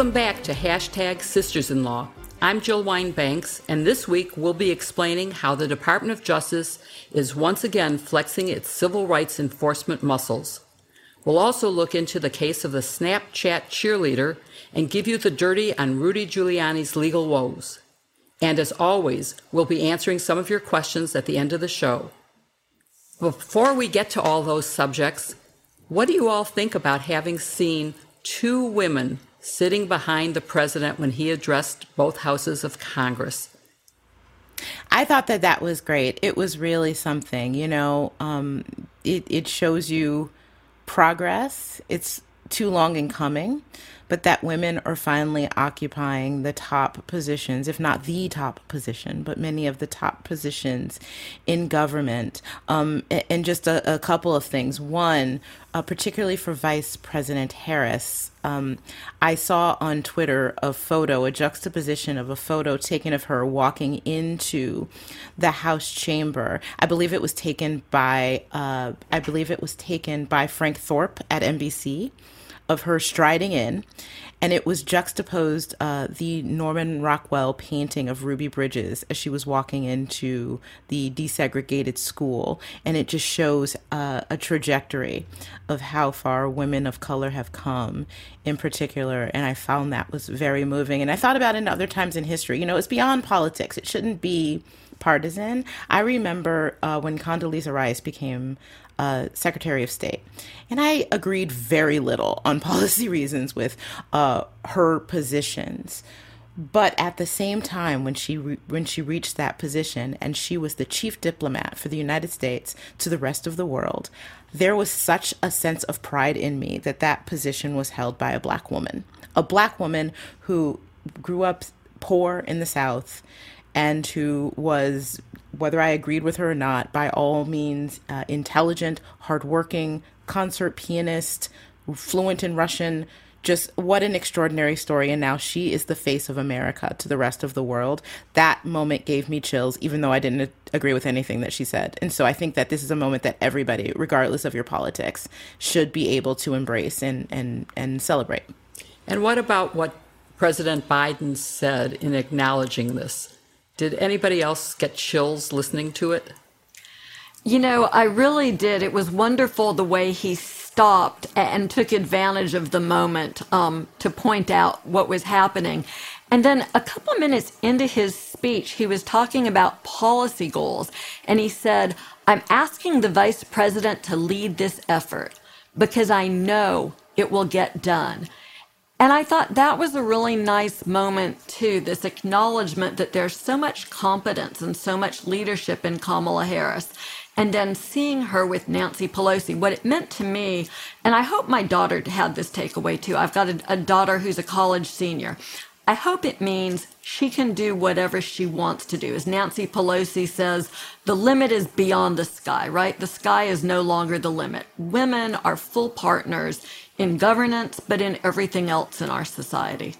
Welcome back to hashtag Sisters in Law. I'm Jill Wine-Banks, and this week we'll be explaining how the Department of Justice is once again flexing its civil rights enforcement muscles. We'll also look into the case of the Snapchat cheerleader and give you the dirty on Rudy Giuliani's legal woes. And as always, we'll be answering some of your questions at the end of the show. Before we get to all those subjects, what do you all think about having seen two women sitting behind the president when he addressed both houses of Congress? I thought that that was great. It was really something, you know. Um, it it shows you progress. It's too long in coming, but that women are finally occupying the top positions, if not the top position, but many of the top positions in government. Um, and just a, a, couple of things. One, uh, particularly for Vice President Harris, um, I saw on Twitter a photo, a juxtaposition of a photo taken of her walking into the House chamber. I believe it was taken by, uh, I believe it was taken by Frank Thorp at NBC of her striding in, and it was juxtaposed uh, the Norman Rockwell painting of Ruby Bridges as she was walking into the desegregated school, and it just shows uh, a trajectory of how far women of color have come, in particular. And I found that was very moving. And I thought about it in other times in history. You know, it's beyond politics. It shouldn't be partisan. I remember uh, when Condoleezza Rice became uh, Secretary of State. And I agreed very little on policy reasons with uh, her positions. But at the same time, when she re- when she reached that position and she was the chief diplomat for the United States to the rest of the world, there was such a sense of pride in me that that position was held by a black woman, a black woman who grew up poor in the South and who was whether I agreed with her or not, by all means, uh, intelligent, hardworking, concert pianist, fluent in Russian. Just what an extraordinary story. And now she is the face of America to the rest of the world. That moment gave me chills, even though I didn't agree with anything that she said. And so I think that this is a moment that everybody, regardless of your politics, should be able to embrace and, and, and celebrate. And what about what President Biden said in acknowledging this? Did anybody else get chills listening to it? You know, I really did. It was wonderful the way he stopped and took advantage of the moment um, to point out what was happening. And then a couple minutes into his speech, he was talking about policy goals. And he said, I'm asking the vice president to lead this effort because I know it will get done. And I thought that was a really nice moment, too, this acknowledgement that there's so much competence and so much leadership in Kamala Harris. And then seeing her with Nancy Pelosi, what it meant to me, and I hope my daughter had this takeaway too. I've got a, a daughter who's a college senior. I hope it means she can do whatever she wants to do. As Nancy Pelosi says, the limit is beyond the sky, right? The sky is no longer the limit. Women are full partners in governance, but in everything else in our society.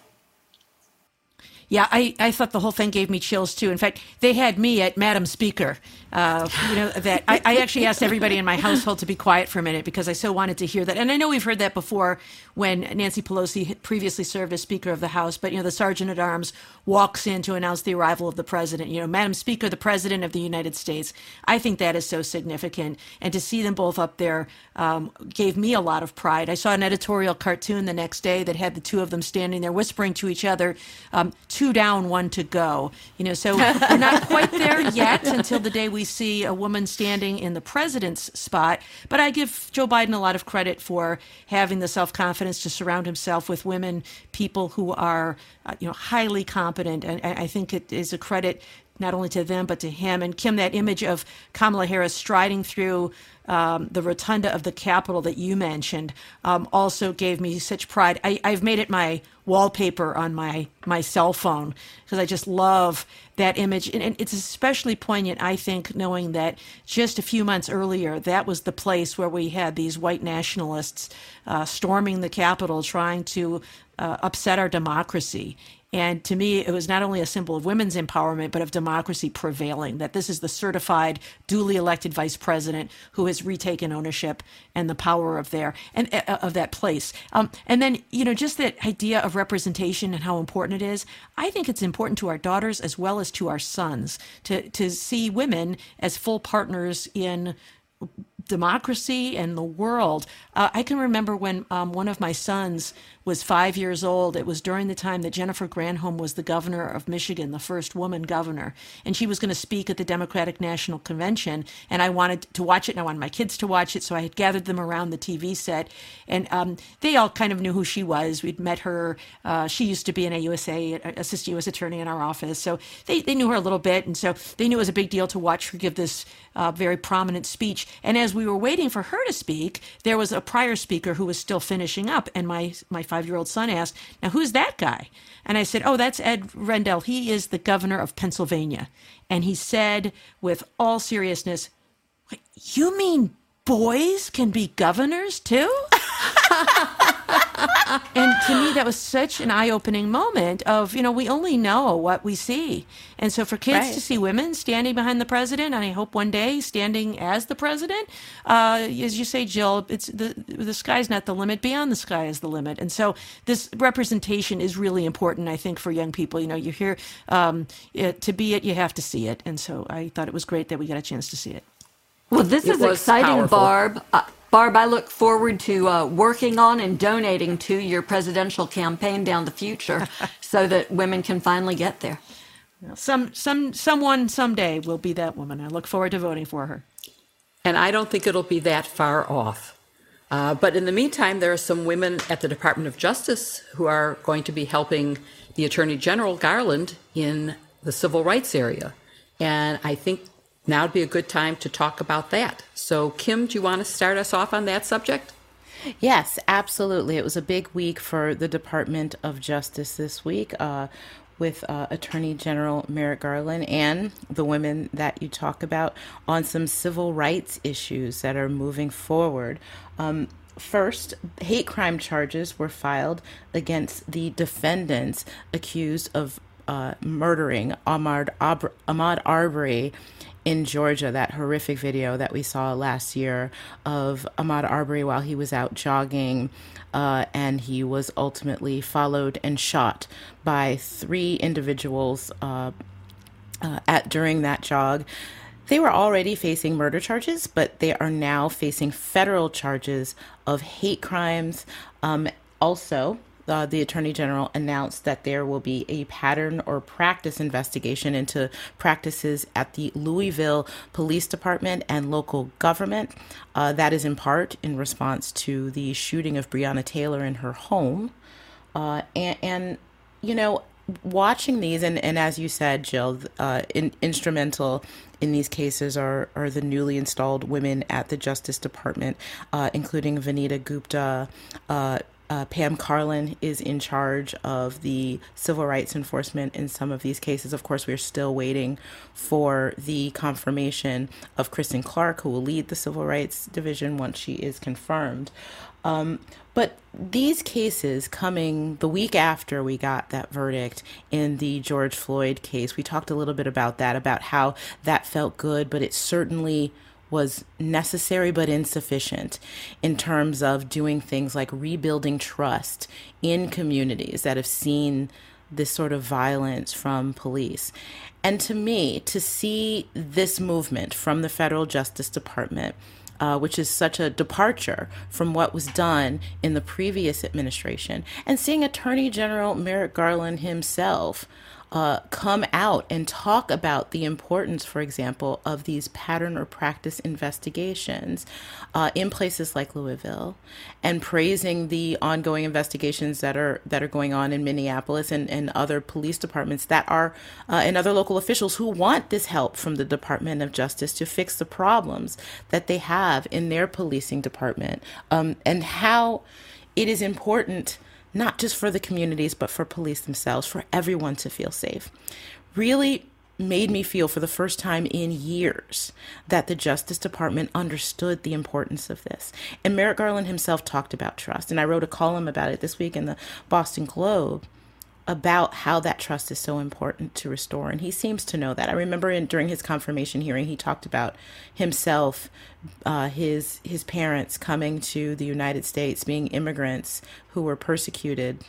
Yeah, I, I thought the whole thing gave me chills too. In fact, they had me at Madam Speaker. Uh, you know that I, I, actually asked everybody in my household to be quiet for a minute because I so wanted to hear that. And I know we've heard that before when Nancy Pelosi previously served as Speaker of the House. But you know, the Sergeant at Arms walks in to announce the arrival of the President. You know, Madam Speaker, the President of the United States. I think that is so significant, and to see them both up there um, gave me a lot of pride. I saw an editorial cartoon the next day that had the two of them standing there whispering to each other. Um, two down, one to go. You know, so we're not quite there yet until the day we see a woman standing in the president's spot. But I give Joe Biden a lot of credit for having the self confidence to surround himself with women, people who are, uh, you know, highly competent. And I think it is a credit not only to them but to him. And Kim, that image of Kamala Harris striding through um, the rotunda of the Capitol that you mentioned um, also gave me such pride. I, have made it my wallpaper on my my cell phone because I just love that image, and, and, it's especially poignant, I think, knowing that just a few months earlier, that was the place where we had these white nationalists uh, storming the Capitol, trying to uh, upset our democracy. And to me, it was not only a symbol of women's empowerment, but of democracy prevailing, that this is the certified, duly elected vice president who has retaken ownership and the power of their and uh, of that place. Um, and then, you know, just that idea of representation and how important it is. I think it's important to our daughters as well as to our sons to to see women as full partners in democracy and the world. Uh, I can remember when um, one of my sons was five years old. It was during the time that Jennifer Granholm was the governor of Michigan, the first woman governor. And she was going to speak at the Democratic National Convention. And I wanted to watch it, and I wanted my kids to watch it. So I had gathered them around the TV set. And um, they all kind of knew who she was. We'd met her. Uh, she used to be an AUSA, assistant U.S. attorney in our office. So they, they knew her a little bit. And so they knew it was a big deal to watch her give this uh, very prominent speech. And as we were waiting for her to speak, there was a prior speaker who was still finishing up. And my, my five year old son asked, Now, who's that guy? And I said, Oh, that's Ed Rendell. He is the governor of Pennsylvania. And he said, with all seriousness, You mean boys can be governors too? and to me, that was such an eye opening moment of, you know, we only know what we see. And so for kids right. to see women standing behind the president, and I hope one day standing as the president, uh, as you say, Jill, it's the, the sky's not the limit. Beyond the sky is the limit. And so this representation is really important, I think, for young people. You know, you hear um, it, to be it, you have to see it. And so I thought it was great that we got a chance to see it. Well, this it is exciting, powerful. Barb. Uh, Barb, I look forward to uh, working on and donating to your presidential campaign down the future so that women can finally get there. Some, some, someone someday will be that woman. I look forward to voting for her. And I don't think it'll be that far off. Uh, but in the meantime, there are some women at the Department of Justice who are going to be helping the Attorney General Garland in the civil rights area. And I think now would be a good time to talk about that. So, Kim, do you want to start us off on that subject? Yes, absolutely. It was a big week for the Department of Justice this week. Uh, with uh, Attorney General Merrick Garland and the women that you talk about on some civil rights issues that are moving forward. Um, first, hate crime charges were filed against the defendants accused of uh, murdering Ahmad, Ab- Ahmaud Arbery in Georgia, that horrific video that we saw last year of Ahmaud Arbery while he was out jogging, uh, and he was ultimately followed and shot by three individuals uh, uh, at during that jog. They were already facing murder charges, but they are now facing federal charges of hate crimes. Um, also, uh, the Attorney General announced that there will be a pattern or practice investigation into practices at the Louisville Police Department and local government. Uh, that is in part in response to the shooting of Breonna Taylor in her home. Uh, and, and, you know, watching these, and, and as you said, Jill, uh, in, instrumental in these cases are, are the newly installed women at the Justice Department, uh, including Vanita Gupta, uh, uh, Pam Karlan is in charge of the civil rights enforcement in some of these cases. Of course, we're still waiting for the confirmation of Kristen Clarke, who will lead the civil rights division once she is confirmed. Um, but these cases coming the week after we got that verdict in the George Floyd case, we talked a little bit about that, about how that felt good, but it certainly was necessary but insufficient in terms of doing things like rebuilding trust in communities that have seen this sort of violence from police. And to me, to see this movement from the federal Justice Department, uh, which is such a departure from what was done in the previous administration, and seeing Attorney General Merrick Garland himself uh, come out and talk about the importance, for example, of these pattern or practice investigations uh, in places like Louisville, and praising the ongoing investigations that are that are going on in Minneapolis and, and other police departments that are uh, and other local officials who want this help from the Department of Justice to fix the problems that they have in their policing department, um, and how it is important not just for the communities, but for police themselves, for everyone to feel safe. Really made me feel for the first time in years that the Justice Department understood the importance of this. And Merrick Garland himself talked about trust, and I wrote a column about it this week in the Boston Globe. About how that trust is so important to restore. And he seems to know that. I remember in, during his confirmation hearing, he talked about himself, uh, his his parents coming to the United States, being immigrants who were persecuted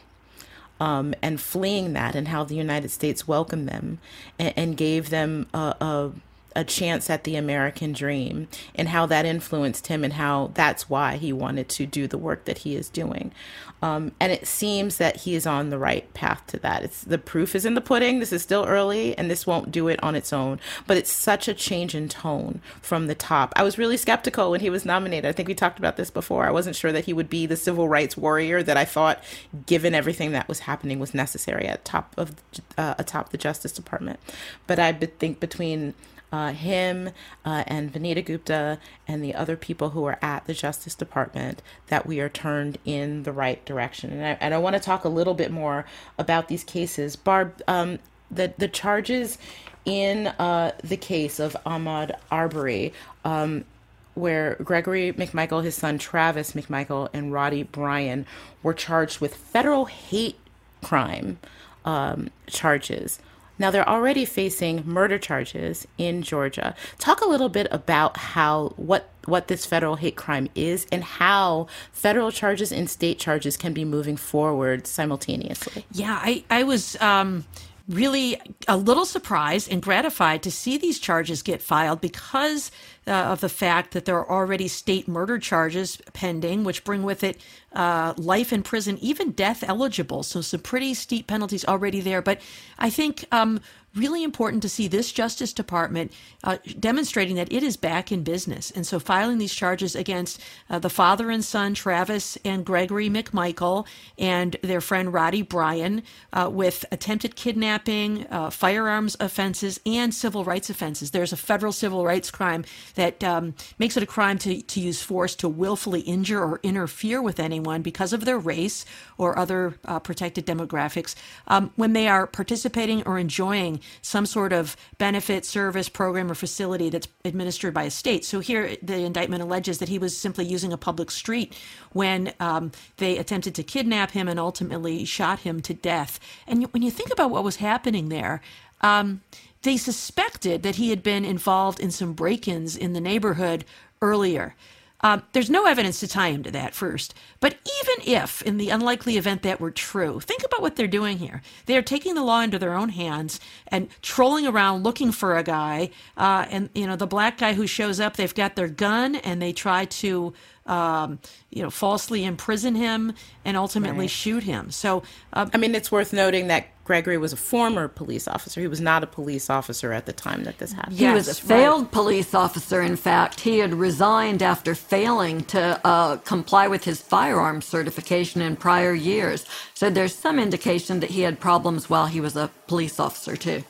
um, and fleeing that, and how the United States welcomed them and, and gave them a, a, a, chance at the American dream, and how that influenced him, and how that's why he wanted to do the work that he is doing. Um, and it seems that he is on the right path to that. It's the proof is in the pudding. This is still early, and this won't do it on its own. But it's such a change in tone from the top. I was really skeptical when he was nominated. I think we talked about this before. I wasn't sure that he would be the civil rights warrior that I thought, given everything that was happening, was necessary at top of uh, atop the Justice Department. But I think between uh, him uh, and Vanita Gupta and the other people who are at the Justice Department that we are turned in the right direction. And I, and I want to talk a little bit more about these cases. Barb, um, the, the charges in uh, the case of Ahmaud Arbery, um, where Gregory McMichael, his son Travis McMichael, and Roddy Bryan were charged with federal hate crime um, charges. Now they're already facing murder charges in Georgia. Talk a little bit about how what what this federal hate crime is and how federal charges and state charges can be moving forward simultaneously. Yeah, I I was um really a little surprised and gratified to see these charges get filed because uh, of the fact that there are already state murder charges pending, which bring with it uh, life in prison, even death eligible. So some pretty steep penalties already there. But I think um, really important to see this Justice Department uh, demonstrating that it is back in business. And so filing these charges against uh, the father and son, Travis and Gregory McMichael, and their friend Roddy Bryan, uh, with attempted kidnapping, uh, firearms offenses, and civil rights offenses. There's a federal civil rights crime that um, makes it a crime to, to use force to willfully injure or interfere with anyone because of their race or other uh, protected demographics um, when they are participating or enjoying some sort of benefit, service, program, or facility that's administered by a state. So here, the indictment alleges that he was simply using a public street when um, they attempted to kidnap him and ultimately shot him to death. And when you think about what was happening there, um, they suspected that he had been involved in some break ins in the neighborhood earlier. Um, there's no evidence to tie him to that first. But even if, in the unlikely event that were true, think about what they're doing here. They are taking the law into their own hands and trolling around looking for a guy. Uh, and, you know, the black guy who shows up, they've got their gun and they try to um, you know, falsely imprison him and ultimately right. shoot him. So, uh, I mean, it's worth noting that Gregory was a former police officer. He was not a police officer at the time that this happened. He yes, was a failed right. police officer. In fact, he had resigned after failing to uh, comply with his firearms certification in prior years. So there's some indication that he had problems while he was a police officer too.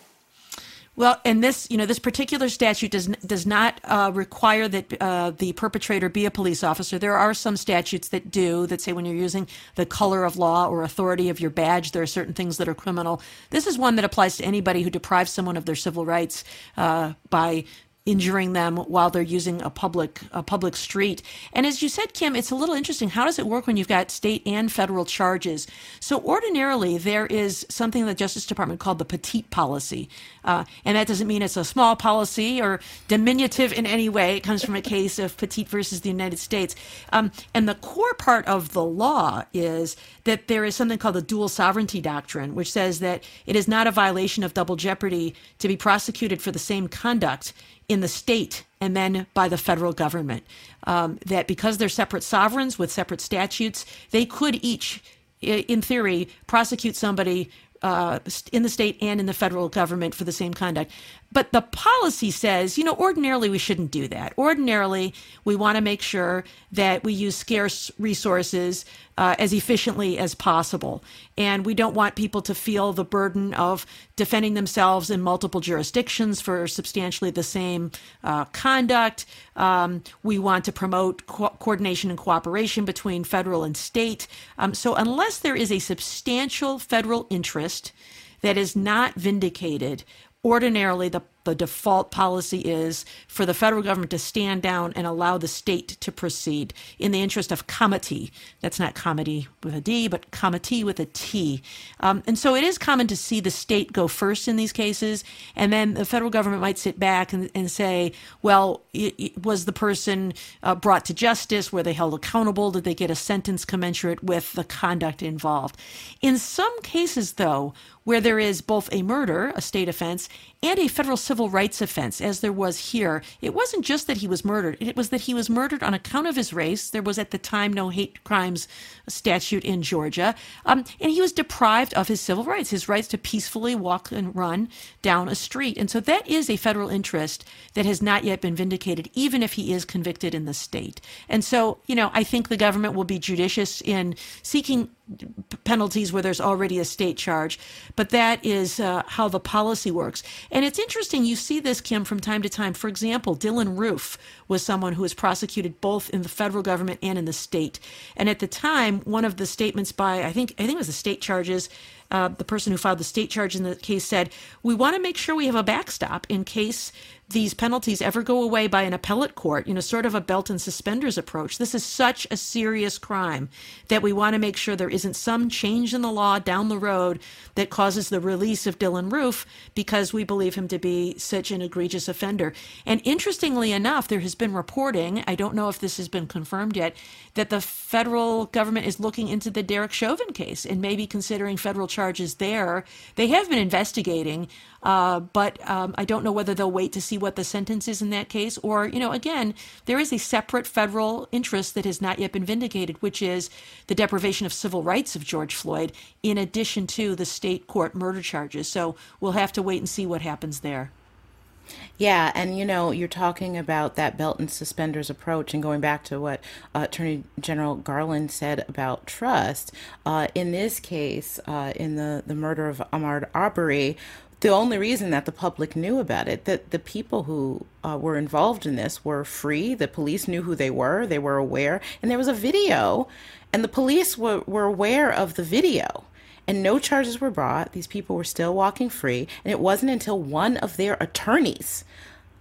Well, and this, you know, this particular statute does does not uh, require that uh, the perpetrator be a police officer. There are some statutes that do that say when you're using the color of law or authority of your badge, there are certain things that are criminal. This is one that applies to anybody who deprives someone of their civil rights uh, by injuring them while they're using a public a public street. And as you said, Kim, it's a little interesting. How does it work when you've got state and federal charges? So ordinarily, there is something the Justice Department called the petite policy, uh, and that doesn't mean it's a small policy or diminutive in any way. It comes from a case of Petite versus the United States. Um, and the core part of the law is that there is something called the dual sovereignty doctrine, which says that it is not a violation of double jeopardy to be prosecuted for the same conduct in the state and then by the federal government. Um, that because they're separate sovereigns with separate statutes, they could each, in theory, prosecute somebody uh, in the state and in the federal government for the same conduct. But the policy says, you know, ordinarily we shouldn't do that. Ordinarily, we want to make sure that we use scarce resources uh, as efficiently as possible. And we don't want people to feel the burden of defending themselves in multiple jurisdictions for substantially the same uh, conduct. Um, we want to promote co- coordination and cooperation between federal and state. Um, so, unless there is a substantial federal interest, that is not vindicated, ordinarily the the default policy is for the federal government to stand down and allow the state to proceed in the interest of comity. That's not comedy with a D, but comity with a T. Um, and so it is common to see the state go first in these cases, and then the federal government might sit back and, and say, well, it, it, was the person uh, brought to justice? Were they held accountable? Did they get a sentence commensurate with the conduct involved? In some cases, though, where there is both a murder, a state offense, and a federal civil rights offense, as there was here. It wasn't just that he was murdered, it was that he was murdered on account of his race. There was at the time no hate crimes statute in Georgia. Um, and he was deprived of his civil rights, his rights to peacefully walk and run down a street. And so that is a federal interest that has not yet been vindicated, even if he is convicted in the state. And so, you know, I think the government will be judicious in seeking penalties where there's already a state charge, but that is uh, how the policy works. And it's interesting, you see this, Kim, from time to time. For example, Dylann Roof was someone who was prosecuted both in the federal government and in the state. And at the time, one of the statements by, I think, I think it was the state charges, uh, the person who filed the state charge in the case said, We want to make sure we have a backstop in case these penalties ever go away by an appellate court, you know, sort of a belt and suspenders approach. This is such a serious crime that we want to make sure there isn't some change in the law down the road that causes the release of Dylann Roof because we believe him to be such an egregious offender. And interestingly enough, there has been reporting, I don't know if this has been confirmed yet, that the federal government is looking into the Derek Chauvin case and maybe considering federal charges there. They have been investigating uh, but um, I don't know whether they'll wait to see what the sentence is in that case, or, you know, again, there is a separate federal interest that has not yet been vindicated, which is the deprivation of civil rights of George Floyd, in addition to the state court murder charges. So we'll have to wait and see what happens there. Yeah, and you know, you're talking about that belt and suspenders approach, and going back to what uh, Attorney General Garland said about trust. Uh, in this case, uh, in the the murder of Ahmaud Arbery, the only reason that the public knew about it that the people who uh, were involved in this were free the police knew who they were they were aware and there was a video and the police were, were aware of the video and no charges were brought these people were still walking free and it wasn't until one of their attorneys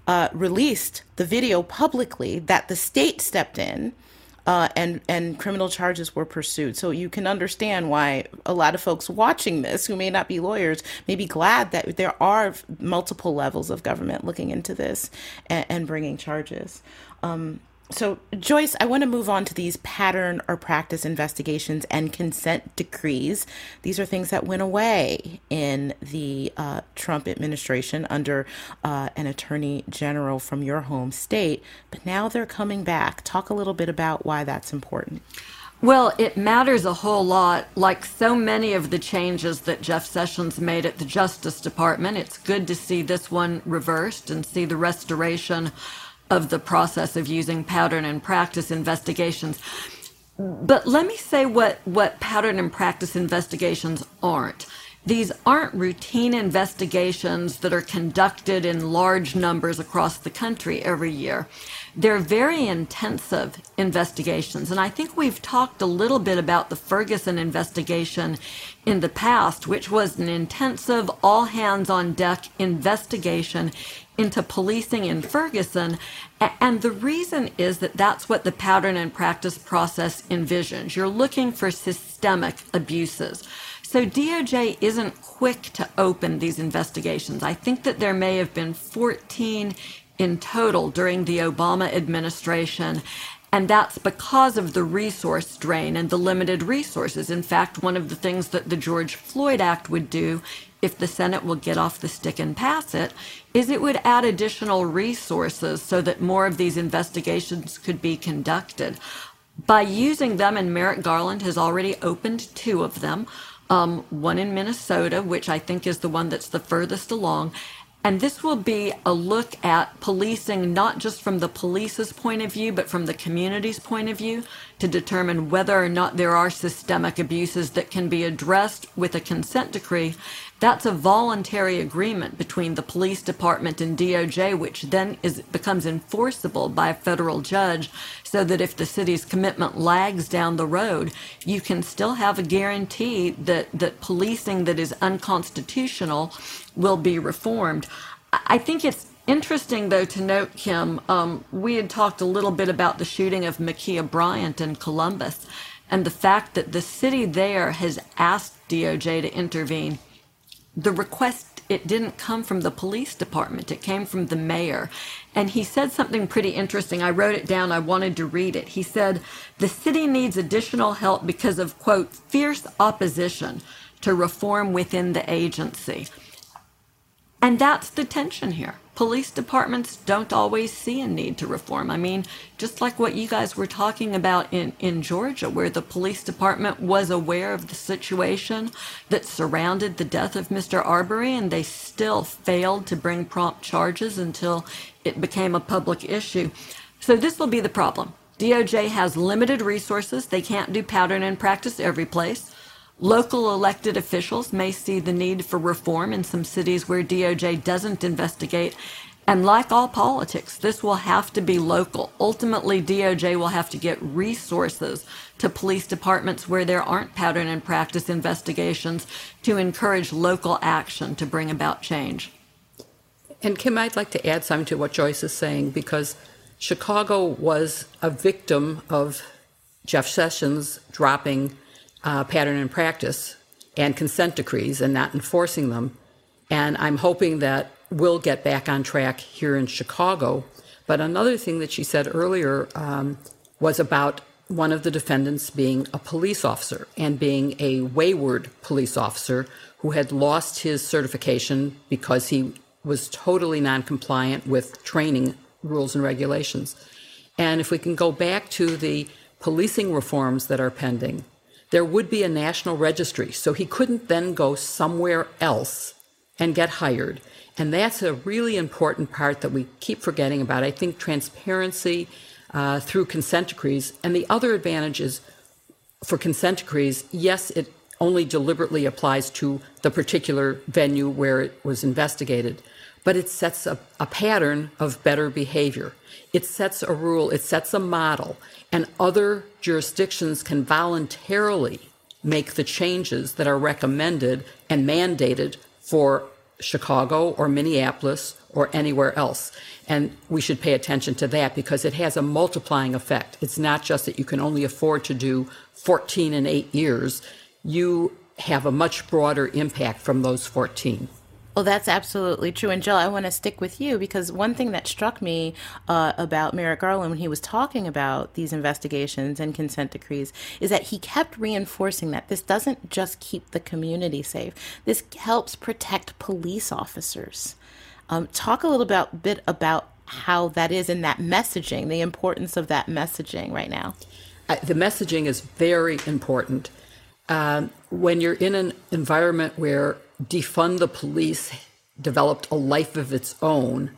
uh, released the video publicly that the state stepped in uh, and and criminal charges were pursued. So you can understand why a lot of folks watching this, who may not be lawyers, may be glad that there are multiple levels of government looking into this and, and bringing charges. Um, so, Joyce, I want to move on to these pattern or practice investigations and consent decrees. These are things that went away in the uh, Trump administration under uh, an attorney general from your home state, but now they're coming back. Talk a little bit about why that's important. Well, it matters a whole lot. Like so many of the changes that Jeff Sessions made at the Justice Department, it's good to see this one reversed and see the restoration of the process of using pattern and practice investigations. But let me say what, what pattern and practice investigations aren't. These aren't routine investigations that are conducted in large numbers across the country every year. They're very intensive investigations. And I think we've talked a little bit about the Ferguson investigation in the past, which was an intensive, all hands on deck investigation into policing in Ferguson. And the reason is that that's what the pattern and practice process envisions. You're looking for systemic abuses. So DOJ isn't quick to open these investigations. I think that there may have been 14 in total during the Obama administration. And that's because of the resource drain and the limited resources. In fact, one of the things that the George Floyd Act would do if the Senate will get off the stick and pass it, is it would add additional resources so that more of these investigations could be conducted. By using them, and Merrick Garland has already opened two of them, um, one in Minnesota, which I think is the one that's the furthest along, and this will be a look at policing, not just from the police's point of view, but from the community's point of view, to determine whether or not there are systemic abuses that can be addressed with a consent decree. That's a voluntary agreement between the police department and DOJ, which then is, becomes enforceable by a federal judge, so that if the city's commitment lags down the road, you can still have a guarantee that, that policing that is unconstitutional will be reformed. I think it's interesting, though, to note, Kim, um, we had talked a little bit about the shooting of Ma'Khia Bryant in Columbus and the fact that the city there has asked DOJ to intervene. The request it didn't come from the police department, it came from the mayor. And he said something pretty interesting. I wrote it down, I wanted to read it. He said, The city needs additional help because of, quote, fierce opposition to reform within the agency. And that's the tension here. Police departments don't always see a need to reform. I mean, just like what you guys were talking about in, in Georgia, where the police department was aware of the situation that surrounded the death of Mr. Arbery, and they still failed to bring prompt charges until it became a public issue. So, this will be the problem. DOJ has limited resources, they can't do pattern and practice every place. Local elected officials may see the need for reform in some cities where DOJ doesn't investigate. And like all politics, this will have to be local. Ultimately, DOJ will have to get resources to police departments where there aren't pattern and practice investigations to encourage local action to bring about change. And Kim, I'd like to add something to what Joyce is saying because Chicago was a victim of Jeff Sessions dropping uh, pattern and practice and consent decrees and not enforcing them. And I'm hoping that we'll get back on track here in Chicago. But another thing that she said earlier um, was about one of the defendants being a police officer and being a wayward police officer who had lost his certification because he was totally non-compliant with training rules and regulations. And if we can go back to the policing reforms that are pending, there would be a national registry. So he couldn't then go somewhere else and get hired. And that's a really important part that we keep forgetting about. I think transparency uh, through consent decrees. And the other advantage is for consent decrees, yes, it only deliberately applies to the particular venue where it was investigated, but it sets a, a pattern of better behavior. It sets a rule, it sets a model, and other jurisdictions can voluntarily make the changes that are recommended and mandated for Chicago or Minneapolis or anywhere else. And we should pay attention to that because it has a multiplying effect. It's not just that you can only afford to do 14 in eight years, you have a much broader impact from those 14. Well, that's absolutely true. And Jill, I want to stick with you because one thing that struck me uh, about Merrick Garland when he was talking about these investigations and consent decrees is that he kept reinforcing that this doesn't just keep the community safe, this helps protect police officers. Um, talk a little about, bit about how that is in that messaging, the importance of that messaging right now. The messaging is very important. Um, when you're in an environment where defund the police developed a life of its own.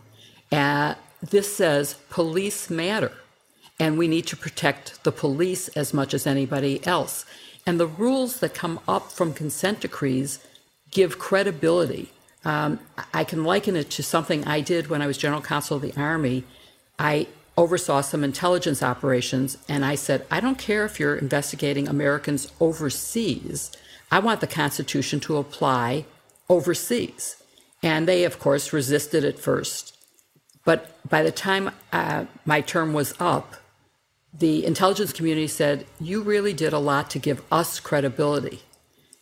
This says police matter, and we need to protect the police as much as anybody else. And the rules that come up from consent decrees give credibility. Um, I can liken it to something I did when I was general counsel of the Army. I oversaw some intelligence operations, and I said, I don't care if you're investigating Americans overseas. I want the Constitution to apply overseas. And they, of course, resisted at first. But by the time uh, my term was up, the intelligence community said, You really did a lot to give us credibility.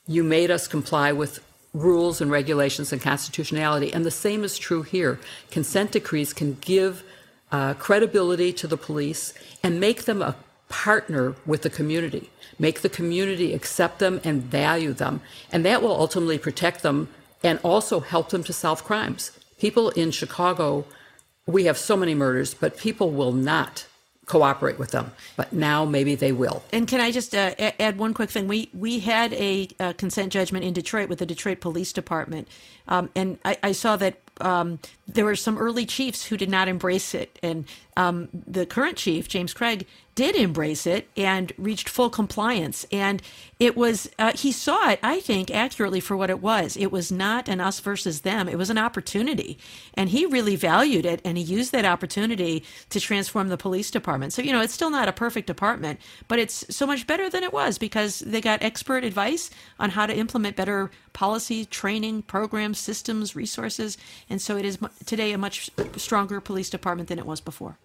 You made us comply with rules and regulations and constitutionality. And the same is true here. Consent decrees can give uh, credibility to the police and make them a partner with the community, make the community accept them and value them. And that will ultimately protect them and also help them to solve crimes. People in Chicago, we have so many murders, but people will not cooperate with them. But now maybe they will. And can I just uh, add one quick thing? We we had a, consent judgment in Detroit with the Detroit Police Department, um, and I, I, saw that um, there were some early chiefs who did not embrace it, and um, the current chief, James Craig, did embrace it and reached full compliance. And it was, uh, he saw it, I think, accurately for what it was. It was not an us versus them, it was an opportunity. And he really valued it and he used that opportunity to transform the police department. So, you know, it's still not a perfect department, but it's so much better than it was because they got expert advice on how to implement better policy, training, programs, systems, resources. And so it is today a much stronger police department than it was before.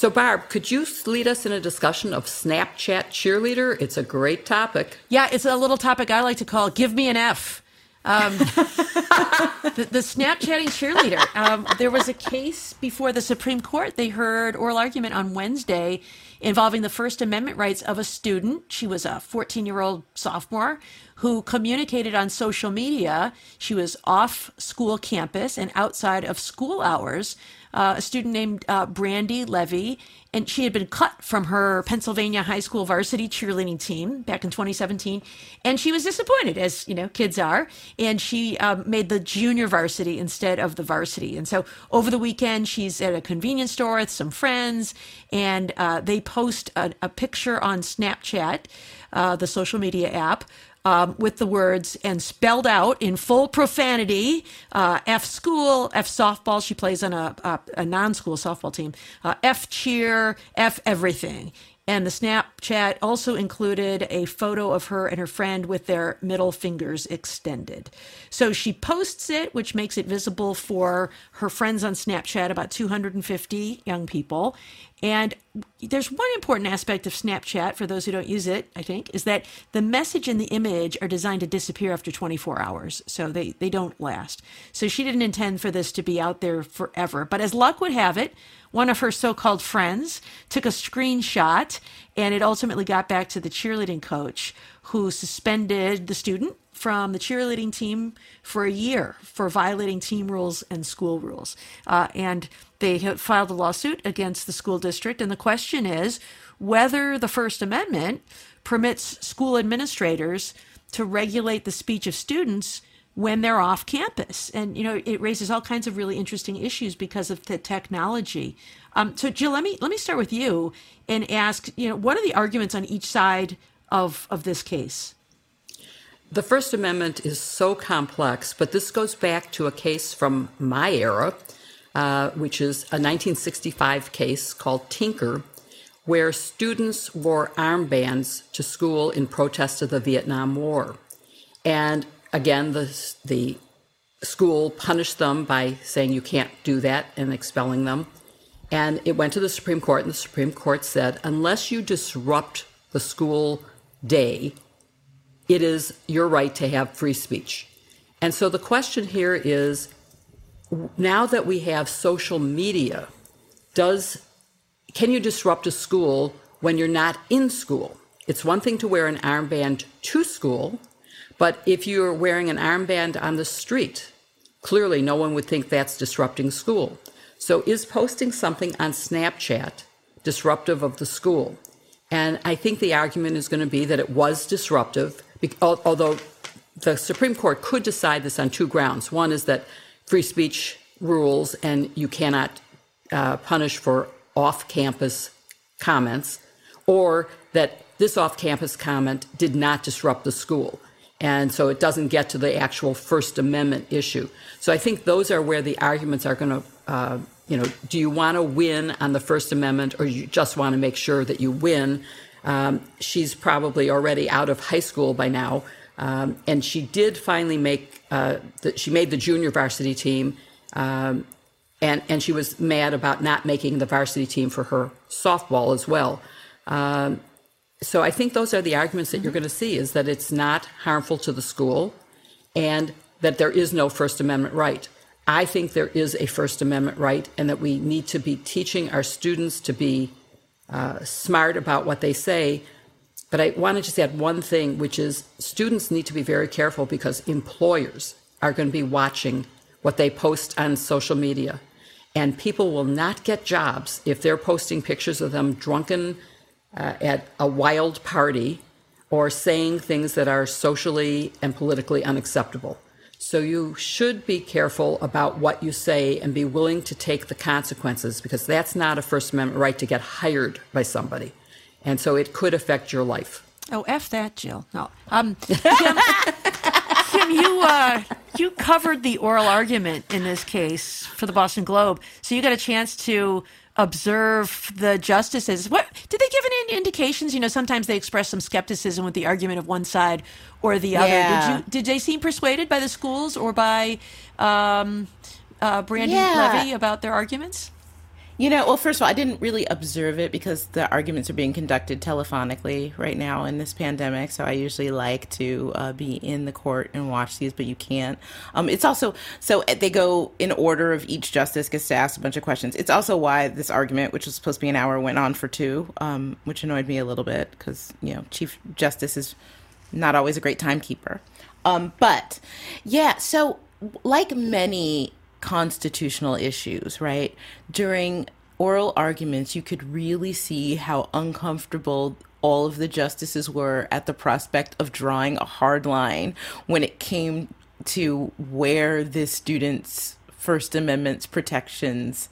So, Barb, could you lead us in a discussion of Snapchat cheerleader? It's a great topic. Yeah, it's a little topic I like to call "Give Me an F." Um, the, the, Snapchatting cheerleader. Um, there was a case before the Supreme Court. They heard oral argument on Wednesday involving the First Amendment rights of a student. She was a 14 year old sophomore who communicated on social media. She was off school campus and outside of school hours uh, a student named uh, Brandi Levy, and she had been cut from her Pennsylvania high school varsity cheerleading team back in 2017, and she was disappointed, as you know, kids are, and she um, made the junior varsity instead of the varsity. And so over the weekend, she's at a convenience store with some friends, and uh, they post a, a, picture on Snapchat, uh, the social media app um, with the words and spelled out in full profanity uh, F school, F softball. She plays on a, a, a non school softball team, uh, F cheer, F everything. And the Snapchat also included a photo of her and her friend with their middle fingers extended. So she posts it, which makes it visible for her friends on Snapchat, about 250 young people. And there's one important aspect of Snapchat for those who don't use it, I think, is that the message and the image are designed to disappear after 24 hours. So they, they don't last. So she didn't intend for this to be out there forever. But as luck would have it, one of her so called friends took a screenshot and it ultimately got back to the cheerleading coach who suspended the student from the cheerleading team for a year for violating team rules and school rules. Uh, and they have filed a lawsuit against the school district. And the question is whether the First Amendment permits school administrators to regulate the speech of students when they're off campus. And, you know, it raises all kinds of really interesting issues because of the technology. Um, so, Jill, let me, let me start with you and ask, you know, what are the arguments on each side of, of this case? The First Amendment is so complex, but this goes back to a case from my era uh, which is a 1965 case called Tinker, where students wore armbands to school in protest of the Vietnam War. And again, the, the school punished them by saying you can't do that and expelling them. And it went to the Supreme Court, and the Supreme Court said unless you disrupt the school day, it is your right to have free speech. And so the question here is now that we have social media, does can you disrupt a school when you're not in school? It's one thing to wear an armband to school, but if you're wearing an armband on the street, clearly no one would think that's disrupting school. So is posting something on Snapchat disruptive of the school? And I think the argument is going to be that it was disruptive, although the Supreme Court could decide this on two grounds. One is that free speech rules and you cannot uh, punish for off campus comments, or that this off campus comment did not disrupt the school. And so it doesn't get to the actual First Amendment issue. So I think those are where the arguments are going to, uh, you know, do you want to win on the First Amendment or you just want to make sure that you win? Um, she's probably already out of high school by now. Um, and she did finally make, uh, the, she made the junior varsity team. Um, and, and she was mad about not making the varsity team for her softball as well. Um, so I think those are the arguments that you're going to see is that it's not harmful to the school and that there is no First Amendment right. I think there is a First Amendment right and that we need to be teaching our students to be uh, smart about what they say but I want to just add one thing, which is students need to be very careful because employers are going to be watching what they post on social media. And people will not get jobs if they're posting pictures of them drunken uh, at a wild party or saying things that are socially and politically unacceptable. So you should be careful about what you say and be willing to take the consequences because that's not a First Amendment right to get hired by somebody. And so it could affect your life. Oh, f that, Jill. No, um, Kim, Kim, you uh, you covered the oral argument in this case for the Boston Globe, so you got a chance to observe the justices. What did they give any indications? You know, sometimes they express some skepticism with the argument of one side or the other. Yeah. Did you did they seem persuaded by the schools or by um, uh, Brandi Yeah. Levy about their arguments? You know, well, first of all, I didn't really observe it because the arguments are being conducted telephonically right now in this pandemic. So I usually like to uh, be in the court and watch these, but you can't. Um, it's also so they go in order of each justice gets to ask a bunch of questions. It's also why this argument, which was supposed to be an hour, went on for two, um, which annoyed me a little bit because you know Chief Justice is not always a great timekeeper. Um, but yeah, so like many constitutional issues, right? During oral arguments, you could really see how uncomfortable all of the justices were at the prospect of drawing a hard line when it came to where the students' First Amendment's protections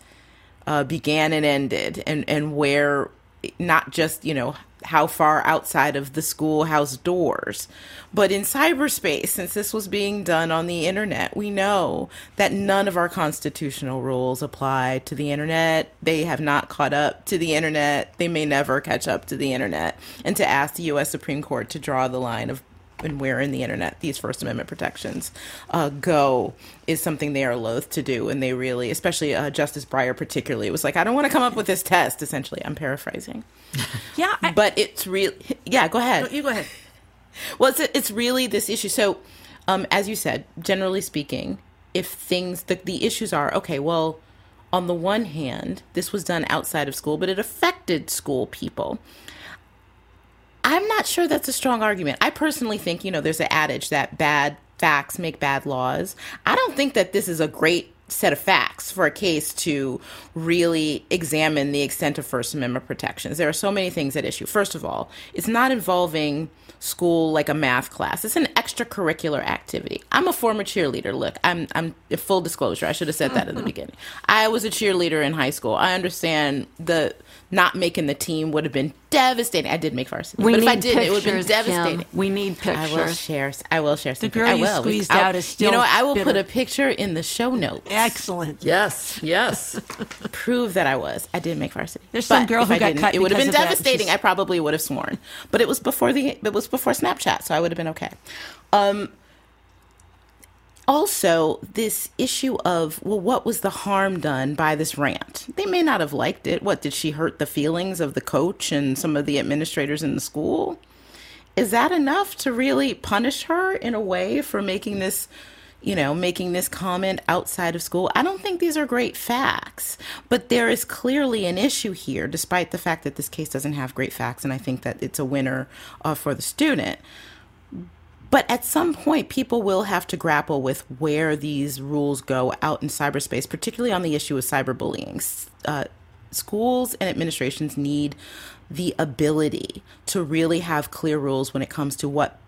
uh, began and ended, and and where not just you know how far outside of the schoolhouse doors, but in cyberspace. Since this was being done on the internet, we know that none of our constitutional rules apply to the internet. They have not caught up to the internet. They may never catch up to the internet. And to ask the U.S. Supreme Court to draw the line of and where in the internet these First Amendment protections uh, go is something they are loath to do. And they really, especially uh, Justice Breyer, particularly, was like, I don't want to come up with this test, essentially. I'm paraphrasing. Yeah, I, But it's real. Yeah, go ahead. you go ahead. Well, it's, it's really this issue. So, um, as you said, generally speaking, if things, the, the issues are, okay, well, on the one hand, this was done outside of school, but it affected school people. I'm not sure that's a strong argument. I personally think, you know, there's an adage that bad facts make bad laws. I don't think that this is a great set of facts for a case to really examine the extent of First Amendment protections. There are so many things at issue. First of all, it's not involving school like a math class. It's an extracurricular activity. I'm a former cheerleader. Look, I'm I'm full disclosure. I should have said that in the beginning. I was a cheerleader in high school. I understand the not making the team would have been devastating. I did make varsity, We but need if I didn't, it would have been pictures, Kim. devastating. We need pictures. I will share. I will share. Some girl I you will. Squeezed I'll- out is still You know. I will put a picture in the show notes. Excellent. Yes, yes. Prove that I was. I did make varsity. There's some girl who I got cut It would have been because of that. devastating. I probably would have sworn, but it was before the. It was before Snapchat, so I would have been okay. Um. Also, this issue of well, what was the harm done by this rant? They may not have liked it. What did she hurt the feelings of the coach and some of the administrators in the school? is that enough to really punish her in a way for making this you know making this comment outside of school i don't think these are great facts but there is clearly an issue here despite the fact that this case doesn't have great facts and i think that it's a winner uh, for the student but at some point, people will have to grapple with where these rules go out in cyberspace, particularly on the issue of cyberbullying. Uh, schools and administrations need the ability to really have clear rules when it comes to what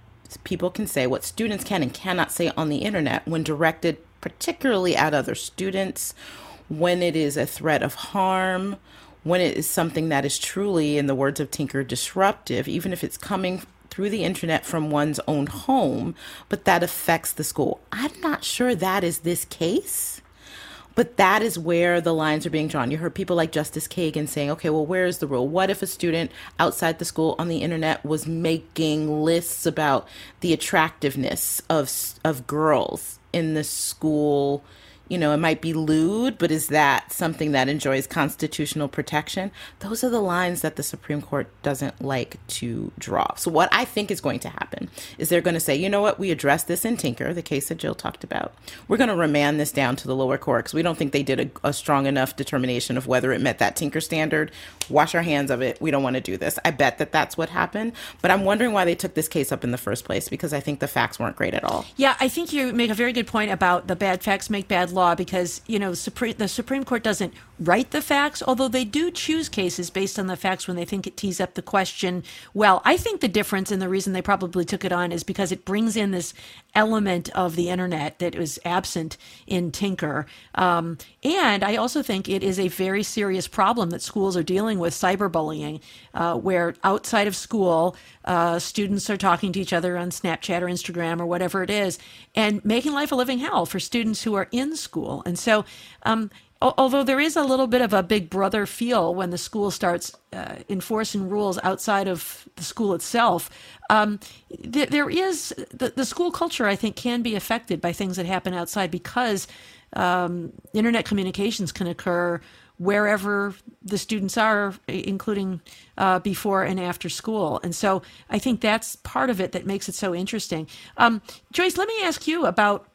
people can say, what students can and cannot say on the internet when directed particularly at other students, when it is a threat of harm, when it is something that is truly, in the words of Tinker, disruptive, even if it's coming through the internet from one's own home, but that affects the school. I'm not sure that is this case. But that is where the lines are being drawn. You heard people like Justice Kagan saying, okay, well, where is the rule? What if a student outside the school on the internet was making lists about the attractiveness of, of girls in the school? You know, it might be lewd, but is that something that enjoys constitutional protection? Those are the lines that the Supreme Court doesn't like to draw. So, what I think is going to happen is they're going to say, you know what, we addressed this in Tinker, the case that Jill talked about. We're going to remand this down to the lower court because we don't think they did a, a strong enough determination of whether it met that Tinker standard. Wash our hands of it. We don't want to do this. I bet that that's what happened. But I'm wondering why they took this case up in the first place because I think the facts weren't great at all. Yeah, I think you make a very good point about the bad facts make bad laws. Law because you know Supreme, the Supreme Court doesn't write the facts, although they do choose cases based on the facts when they think it tees up the question. Well, I think the difference and the reason they probably took it on is because it brings in this element of the internet that was absent in Tinker, um, and I also think it is a very serious problem that schools are dealing with cyberbullying, uh, where outside of school uh, students are talking to each other on Snapchat or Instagram or whatever it is, and making life a living hell for students who are in school. And so, um, although there is a little bit of a big brother feel when the school starts uh, enforcing rules outside of the school itself, um, th- there is the, the school culture, I think, can be affected by things that happen outside because um, internet communications can occur wherever the students are, including uh, before and after school. And so I think that's part of it that makes it so interesting. Um, Joyce, let me ask you about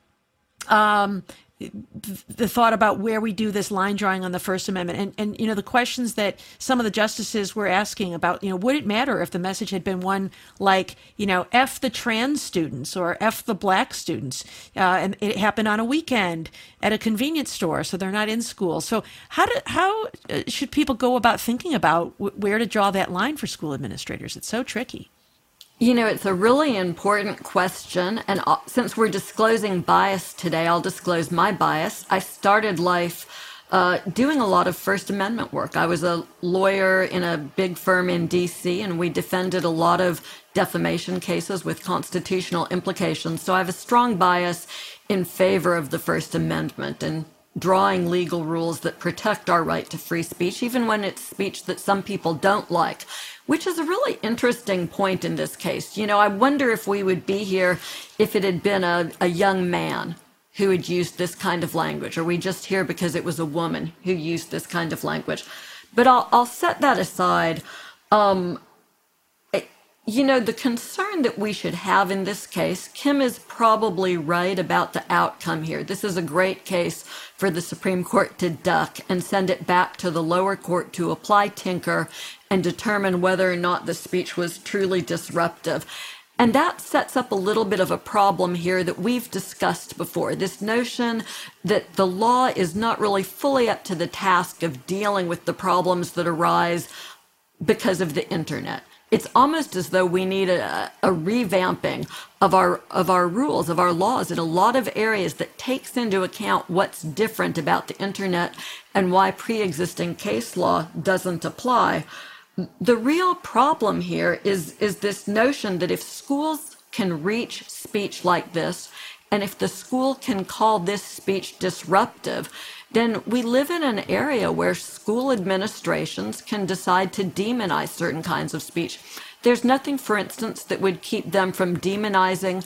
um, the thought about where we do this line drawing on the First Amendment, and and you know the questions that some of the justices were asking about, you know, would it matter if the message had been one like, you know, f the trans students or f the black students, uh, and it happened on a weekend at a convenience store, so they're not in school. So how do how uh, should people go about thinking about where to draw that line for school administrators? It's so tricky. You know, it's a really important question. And uh, since we're disclosing bias today, I'll disclose my bias. I started life uh, doing a lot of First Amendment work. I was a lawyer in a big firm in DC, and we defended a lot of defamation cases with constitutional implications. So I have a strong bias in favor of the First Amendment and drawing legal rules that protect our right to free speech, even when it's speech that some people don't like which is a really interesting point in this case. You know, I wonder if we would be here if it had been a, a young man who had used this kind of language. Are we just here because it was a woman who used this kind of language? But I'll, I'll set that aside. Um, you know, the concern that we should have in this case, Kim is probably right about the outcome here. This is a great case for the Supreme Court to duck and send it back to the lower court to apply Tinker and determine whether or not the speech was truly disruptive. And that sets up a little bit of a problem here that we've discussed before. This notion that the law is not really fully up to the task of dealing with the problems that arise because of the internet it's almost as though we need a, a, revamping of our of our rules of our laws in a lot of areas that takes into account what's different about the internet and why pre-existing case law doesn't apply. The real problem here is is this notion that if schools can reach speech like this and if the school can call this speech disruptive then we live in an area where school administrations can decide to demonize certain kinds of speech. There's nothing, for instance, that would keep them from demonizing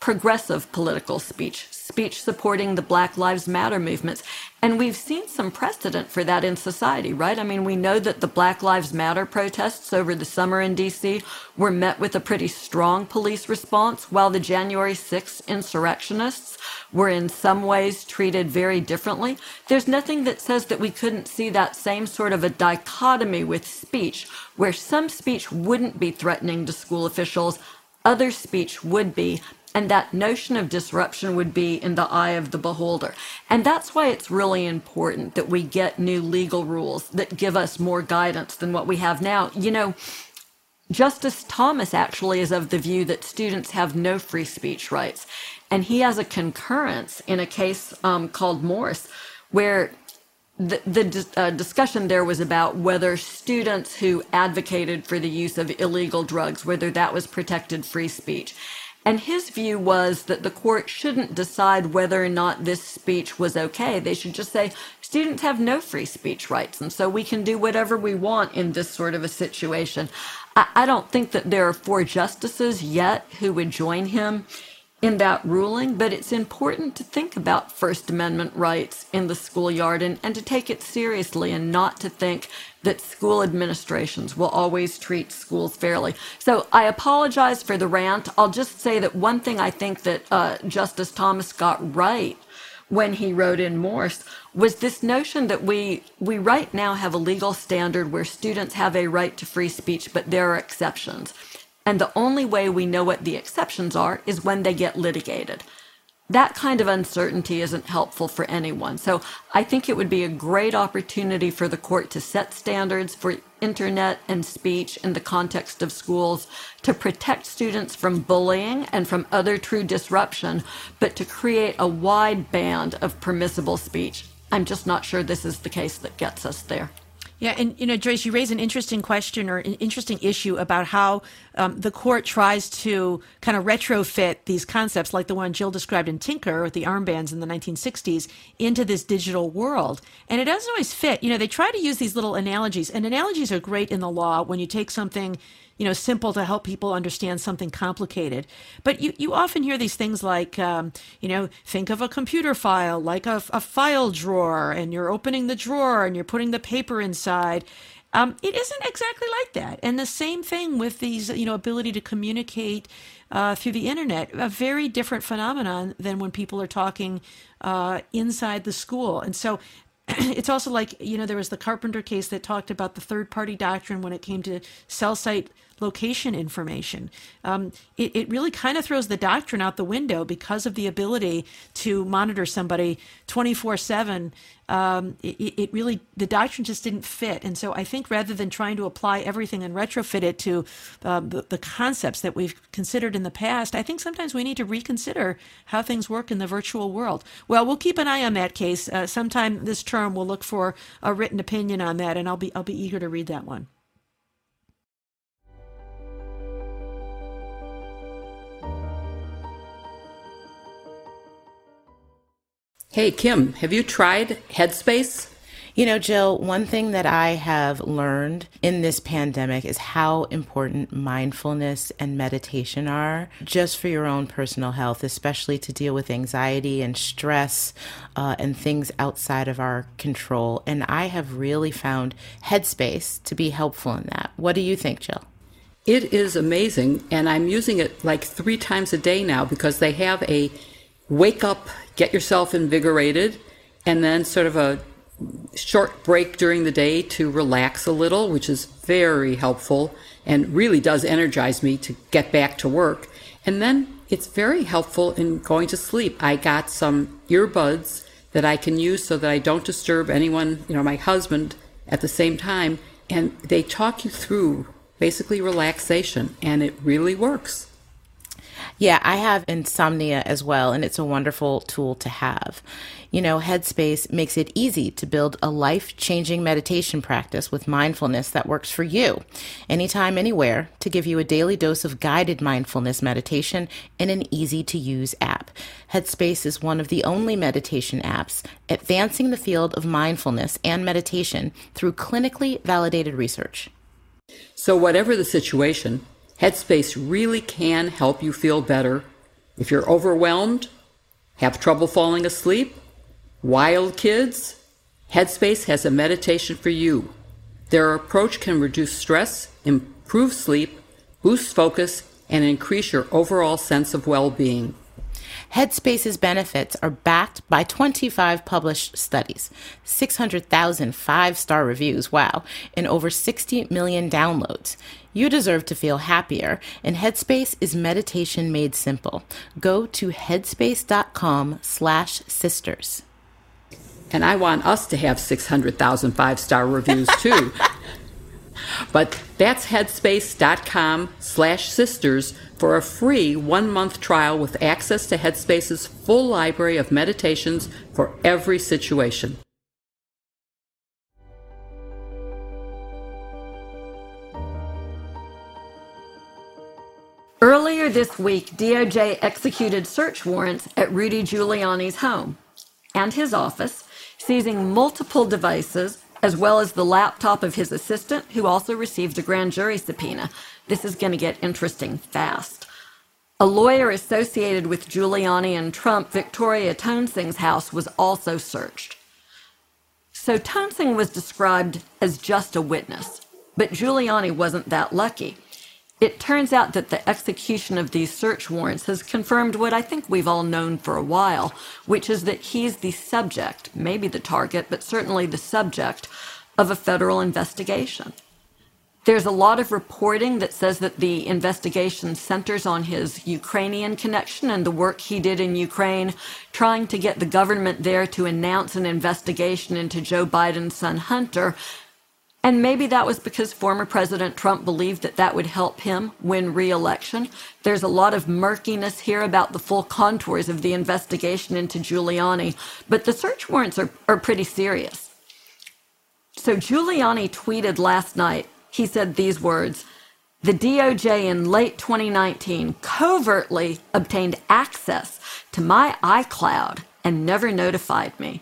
progressive political speech, speech supporting the Black Lives Matter movements. And we've seen some precedent for that in society, right? I mean, we know that the Black Lives Matter protests over the summer in DC were met with a pretty strong police response, while the January 6th insurrectionists were in some ways treated very differently. There's nothing that says that we couldn't see that same sort of a dichotomy with speech, where some speech wouldn't be threatening to school officials, other speech would be, and that notion of disruption would be in the eye of the beholder. And that's why it's really important that we get new legal rules that give us more guidance than what we have now. You know, Justice Thomas actually is of the view that students have no free speech rights. And he has a concurrence in a case um, called Morse, where the, the uh, discussion there was about whether students who advocated for the use of illegal drugs, whether that was protected free speech. And his view was that the court shouldn't decide whether or not this speech was okay. They should just say students have no free speech rights, and so we can do whatever we want in this sort of a situation. I, I don't think that there are four justices yet who would join him in that ruling, but it's important to think about First Amendment rights in the schoolyard and, and to take it seriously and not to think that school administrations will always treat schools fairly. So I apologize for the rant. I'll just say that one thing I think that uh, Justice Thomas got right when he wrote in Morse was this notion that we we right now have a legal standard where students have a right to free speech, but there are exceptions. And the only way we know what the exceptions are is when they get litigated. that kind of uncertainty isn't helpful for anyone. So I think it would be a great opportunity for the court to set standards for internet and speech in the context of schools to protect students from bullying and from other true disruption, but to create a wide band of permissible speech. I'm just not sure this is the case that gets us there. Yeah, and you know, Joyce, you raise an interesting question or an interesting issue about how um, the court tries to kind of retrofit these concepts, like the one Jill described in Tinker with the armbands in the 1960s, into this digital world. And it doesn't always fit. You know, they try to use these little analogies, and analogies are great in the law when you take something you know, simple to help people understand something complicated. But you, you often hear these things like, um, you know, think of a computer file like a, a file drawer, and you're opening the drawer and you're putting the paper inside. Um, it isn't exactly like that. And the same thing with these, you know, ability to communicate uh, through the internet, a very different phenomenon than when people are talking uh, inside the school. And so it's also like you know there was the carpenter case that talked about the third party doctrine when it came to cell site location information. Um, it, it really kind of throws the doctrine out the window because of the ability to monitor somebody 24 7 um, it, it, really the doctrine just didn't fit. And so i think rather than trying to apply everything and retrofit it to um, the, the, concepts that we've considered in the past i think sometimes we need to reconsider how things work in the virtual world. Well we'll keep an eye on that case. Uh, sometime this term we'll look for a written opinion on that and i'll be i'll be eager to read that one Hey, Kim, have you tried Headspace? You know, Jill, one thing that I have learned in this pandemic is how important mindfulness and meditation are just for your own personal health, especially to deal with anxiety and stress uh, and things outside of our control. And I have really found Headspace to be helpful in that. What do you think, Jill? It is amazing, and I'm using it like three times a day now because they have a wake up, get yourself invigorated, and then sort of a short break during the day to relax a little, which is very helpful and really does energize me to get back to work. And then it's very helpful in going to sleep. I got some earbuds that I can use so that I don't disturb anyone, you know, my husband at the same time. And they talk you through basically relaxation, and it really works. Yeah, I have insomnia as well, and it's a wonderful tool to have. You know, Headspace makes it easy to build a life changing meditation practice with mindfulness that works for you, anytime, anywhere, to give you a daily dose of guided mindfulness meditation in an easy to use app. Headspace is one of the only meditation apps advancing the field of mindfulness and meditation through clinically validated research. So, whatever the situation, Headspace really can help you feel better. If you're overwhelmed, have trouble falling asleep, wild kids, Headspace has a meditation for you. Their approach can reduce stress, improve sleep, boost focus, and increase your overall sense of well being. Headspace's benefits are backed by 25 published studies, 600,000 five star reviews, wow, and over 60 million downloads. You deserve to feel happier, and Headspace is meditation made simple. Go to headspace.com slash sisters. And I want us to have 600,000 five star reviews too. but that's headspace.com slash sisters for a free one month trial with access to Headspace's full library of meditations for every situation. Earlier this week, DOJ executed search warrants at Rudy Giuliani's home and his office, seizing multiple devices as well as the laptop of his assistant, who also received a grand jury subpoena. This is going to get interesting fast. A lawyer associated with Giuliani and Trump, Victoria Toensing's house, was also searched. So Toensing was described as just a witness, but Giuliani wasn't that lucky. It turns out that the execution of these search warrants has confirmed what I think we've all known for a while, which is that he's the subject, maybe the target, but certainly the subject of a federal investigation. There's a lot of reporting that says that the investigation centers on his Ukrainian connection and the work he did in Ukraine, trying to get the government there to announce an investigation into Joe Biden's son Hunter. And maybe that was because former President Trump believed that that would help him win re-election. There's a lot of murkiness here about the full contours of the investigation into Giuliani, but the search warrants are, are pretty serious. So Giuliani tweeted last night he said these words The DOJ in late 2019 covertly obtained access to my iCloud and never notified me.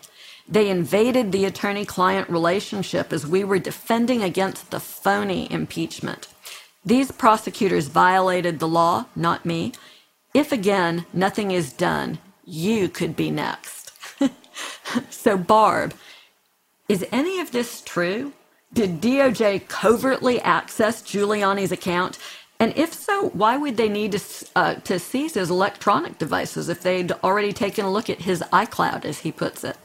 They invaded the attorney client relationship as we were defending against the phony impeachment. These prosecutors violated the law, not me. If again nothing is done, you could be next. so, Barb, is any of this true? Did DOJ covertly access Giuliani's account? And if so, why would they need to, uh, to seize his electronic devices if they'd already taken a look at his iCloud, as he puts it?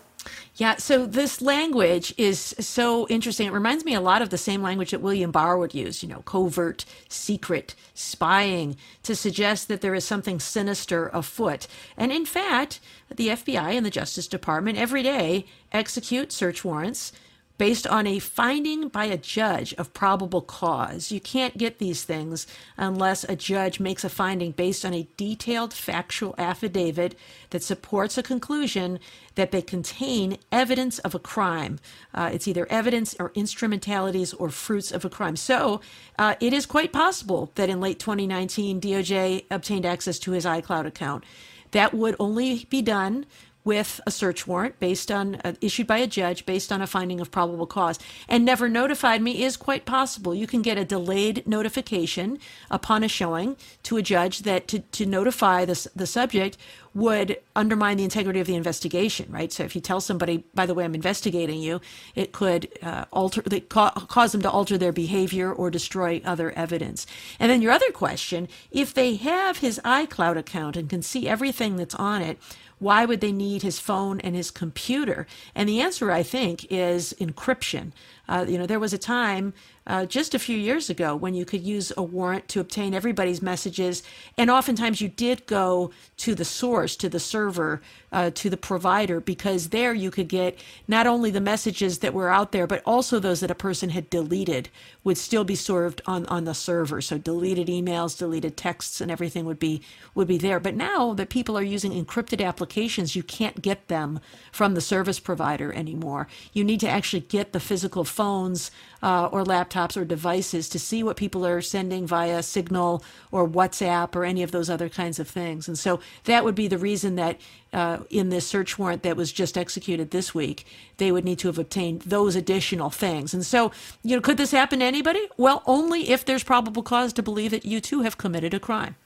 Yeah, so this language is so interesting. It reminds me a lot of the same language that William Barr would use, you know, covert, secret, spying, to suggest that there is something sinister afoot. And in fact, the FBI and the Justice Department every day execute search warrants based on a finding by a judge of probable cause. You can't get these things unless a judge makes a finding based on a detailed factual affidavit that supports a conclusion that they contain evidence of a crime. Uh, it's either evidence or instrumentalities or fruits of a crime. So uh, it is quite possible that in late 2019, DOJ obtained access to his iCloud account. That would only be done with a search warrant based on uh, issued by a judge based on a finding of probable cause. And never notified me is quite possible. You can get a delayed notification upon a showing to a judge that to, to notify the, the subject would undermine the integrity of the investigation right? So if you tell somebody by the way i'm investigating you it could uh, alter cause them to alter their behavior or destroy other evidence. And then your other question if they have his icloud account and can see everything that's on it why would they need his phone and his computer? And the answer, I think, is encryption. Uh, you know, there was a time uh, just a few years ago when you could use a warrant to obtain everybody's messages. And oftentimes you did go to the source, to the server, uh, to the provider, because there you could get not only the messages that were out there, but also those that a person had deleted would still be served on, on the server. So deleted emails, deleted texts, and everything would be would be there. But now that people are using encrypted applications, you can't get them from the service provider anymore. You need to actually get the physical phones uh, or laptops or devices to see what people are sending via Signal or WhatsApp or any of those other kinds of things. And so that would be the reason that uh, in this search warrant that was just executed this week, they would need to have obtained those additional things. And so, you know, could this happen to anybody? Well, only if there's probable cause to believe that you too have committed a crime.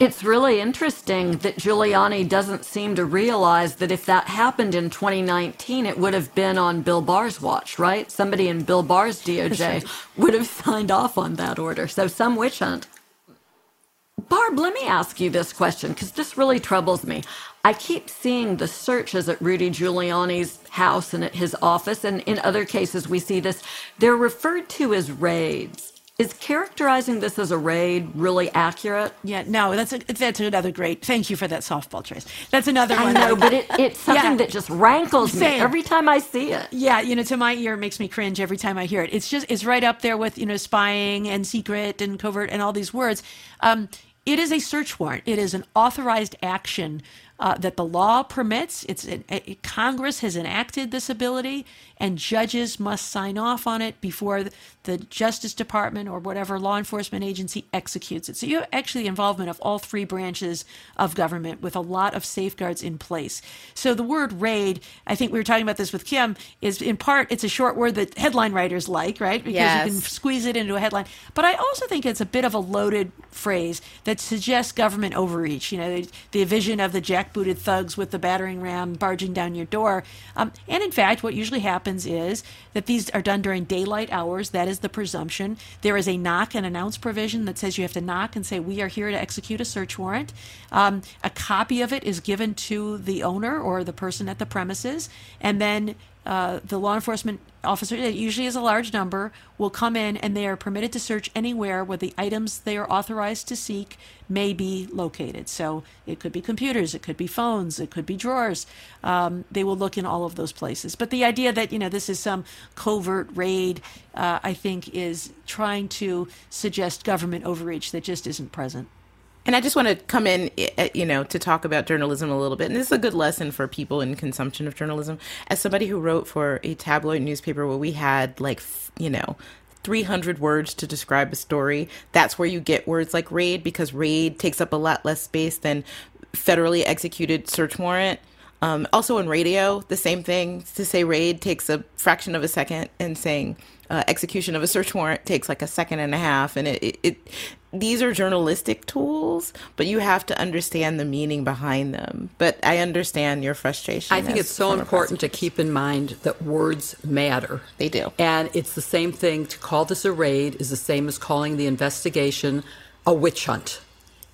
It's really interesting that Giuliani doesn't seem to realize that if that happened in 2019, it would have been on Bill Barr's watch, right? Somebody in Bill Barr's DOJ would have signed off on that order. So some witch hunt. Barb, let me ask you this question because this really troubles me. I keep seeing the searches at Rudy Giuliani's house and at his office, and in other cases we see this. They're referred to as raids. Is characterizing this as a raid really accurate? Yeah, no, that's a, that's another great. Thank you for that softball, Trace. That's another one. I know, but it, it's something yeah. that just rankles Same. me every time I see it. Yeah, you know, to my ear, it makes me cringe every time I hear it. It's just it's right up there with you know spying and secret and covert and all these words. Um, it is a search warrant. It is an authorized action uh, that the law permits. It's it, Congress has enacted this ability, and judges must sign off on it before the, Justice Department or whatever law enforcement agency executes it. So you have actually the involvement of all three branches of government with a lot of safeguards in place. So the word raid, I think we were talking about this with Kim, is in part it's a short word that headline writers like, right? Because yes. you can squeeze it into a headline. But I also think it's a bit of a loaded phrase that suggests government overreach. You know, the, the vision of the jackbooted thugs with the battering ram barging down your door. Um, and in fact, what usually happens is that these are done during daylight hours. That is the presumption. There is a knock and announce provision that says you have to knock and say, We are here to execute a search warrant. Um, a copy of it is given to the owner or the person at the premises. And then uh, the law enforcement officer, it usually is a large number, will come in and they are permitted to search anywhere where the items they are authorized to seek may be located. So it could be computers, it could be phones, it could be drawers. Um, they will look in all of those places. But the idea that you know this is some covert raid, uh, I think, is trying to suggest government overreach that just isn't present. And I just want to come in, eh, you know, to talk about journalism a little bit. And this is a good lesson for people in consumption of journalism. As somebody who wrote for a tabloid newspaper where we had like, you know, 300 words to describe a story, that's where you get words like raid because raid takes up a lot less space than federally executed search warrant. Um, also in radio, the same thing. To say raid takes a fraction of a second, and saying uh, execution of a search warrant takes like a second and a half. And it, it, it these are journalistic tools, but you have to understand the meaning behind them. But I understand your frustration. I think it's so important to keep in mind that words matter. They do. And it's the same thing to call this a raid is the same as calling the investigation a witch hunt.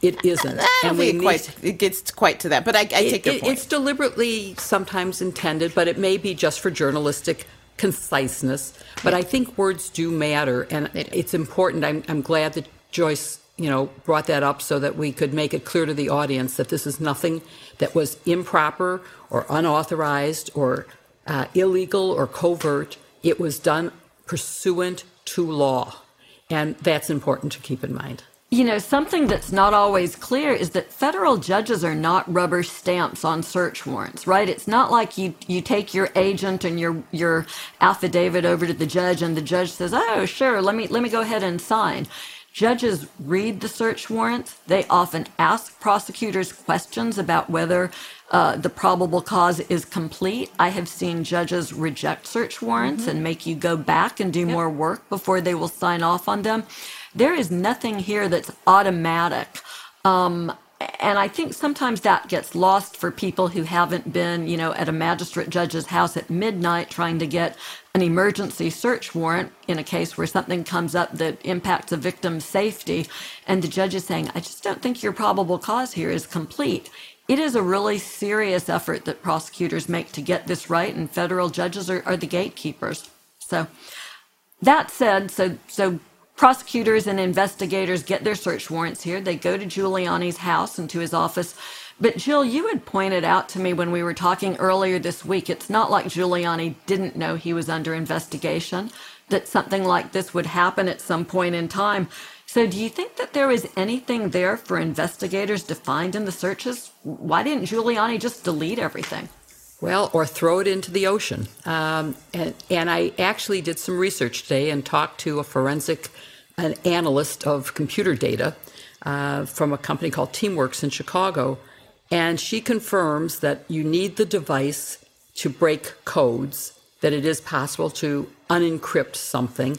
It isn't. Ah, and we need, quite, it gets quite to that, but I, I take it, your point. It's deliberately sometimes intended, but it may be just for journalistic conciseness. But I think words do matter, and it's important. I'm, I'm glad that Joyce, you know, brought that up so that we could make it clear to the audience that this is nothing that was improper or unauthorized or uh, illegal or covert. It was done pursuant to law. And that's important to keep in mind. You know, something that's not always clear is that federal judges are not rubber stamps on search warrants, right? It's not like you, you take your agent and your your affidavit over to the judge and the judge says, "Oh, sure, let me let me go ahead and sign." Judges read the search warrants. They often ask prosecutors questions about whether uh, the probable cause is complete. I have seen judges reject search warrants mm-hmm. and make you go back and do yep. more work before they will sign off on them. There is nothing here that's automatic. Um, and I think sometimes that gets lost for people who haven't been, you know, at a magistrate judge's house at midnight trying to get an emergency search warrant in a case where something comes up that impacts a victim's safety. And the judge is saying, I just don't think your probable cause here is complete. It is a really serious effort that prosecutors make to get this right, and federal judges are, are the gatekeepers. So, that said, so, so prosecutors and investigators get their search warrants here. They go to Giuliani's house and to his office but Jill, you had pointed out to me when we were talking earlier this week, it's not like Giuliani didn't know he was under investigation, that something like this would happen at some point in time. So do you think that there is anything there for investigators to find in the searches? Why didn't Giuliani just delete everything? Well, or throw it into the ocean. Um, and, and I actually did some research today and talked to a forensic an analyst of computer data uh, from a company called Teamworks in Chicago and she confirms that you need the device to break codes, that it is possible to unencrypt something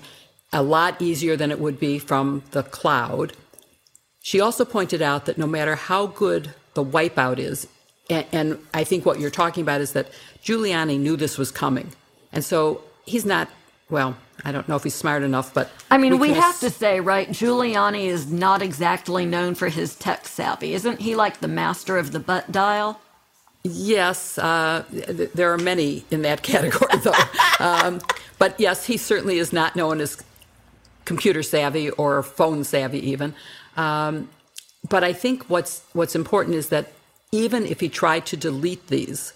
a lot easier than it would be from the cloud. She also pointed out that no matter how good the wipeout is, and, and I think what you're talking about is that Giuliani knew this was coming. And so he's not well, I don't know if he's smart enough, but I mean, we, we have to say, right? Giuliani is not exactly known for his tech savvy, isn't he? Like the master of the butt dial. Yes, uh, th- there are many in that category, though. um, but yes, he certainly is not known as computer savvy or phone savvy, even. Um, but I think what's what's important is that even if he tried to delete these,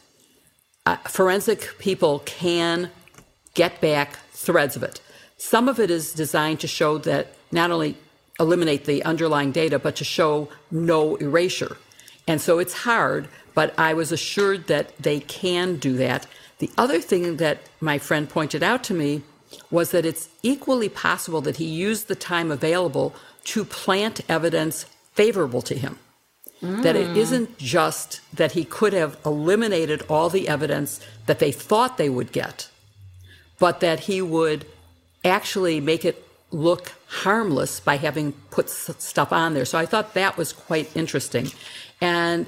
uh, forensic people can get back threads of it. Some of it is designed to show that not only eliminate the underlying data, but to show no erasure. And so it's hard, but I was assured that they can do that. The other thing that my friend pointed out to me was that it's equally possible that he used the time available to plant evidence favorable to him. Mm. That it isn't just that he could have eliminated all the evidence that they thought they would get, but that he would actually make it look harmless by having put stuff on there. So I thought that was quite interesting. And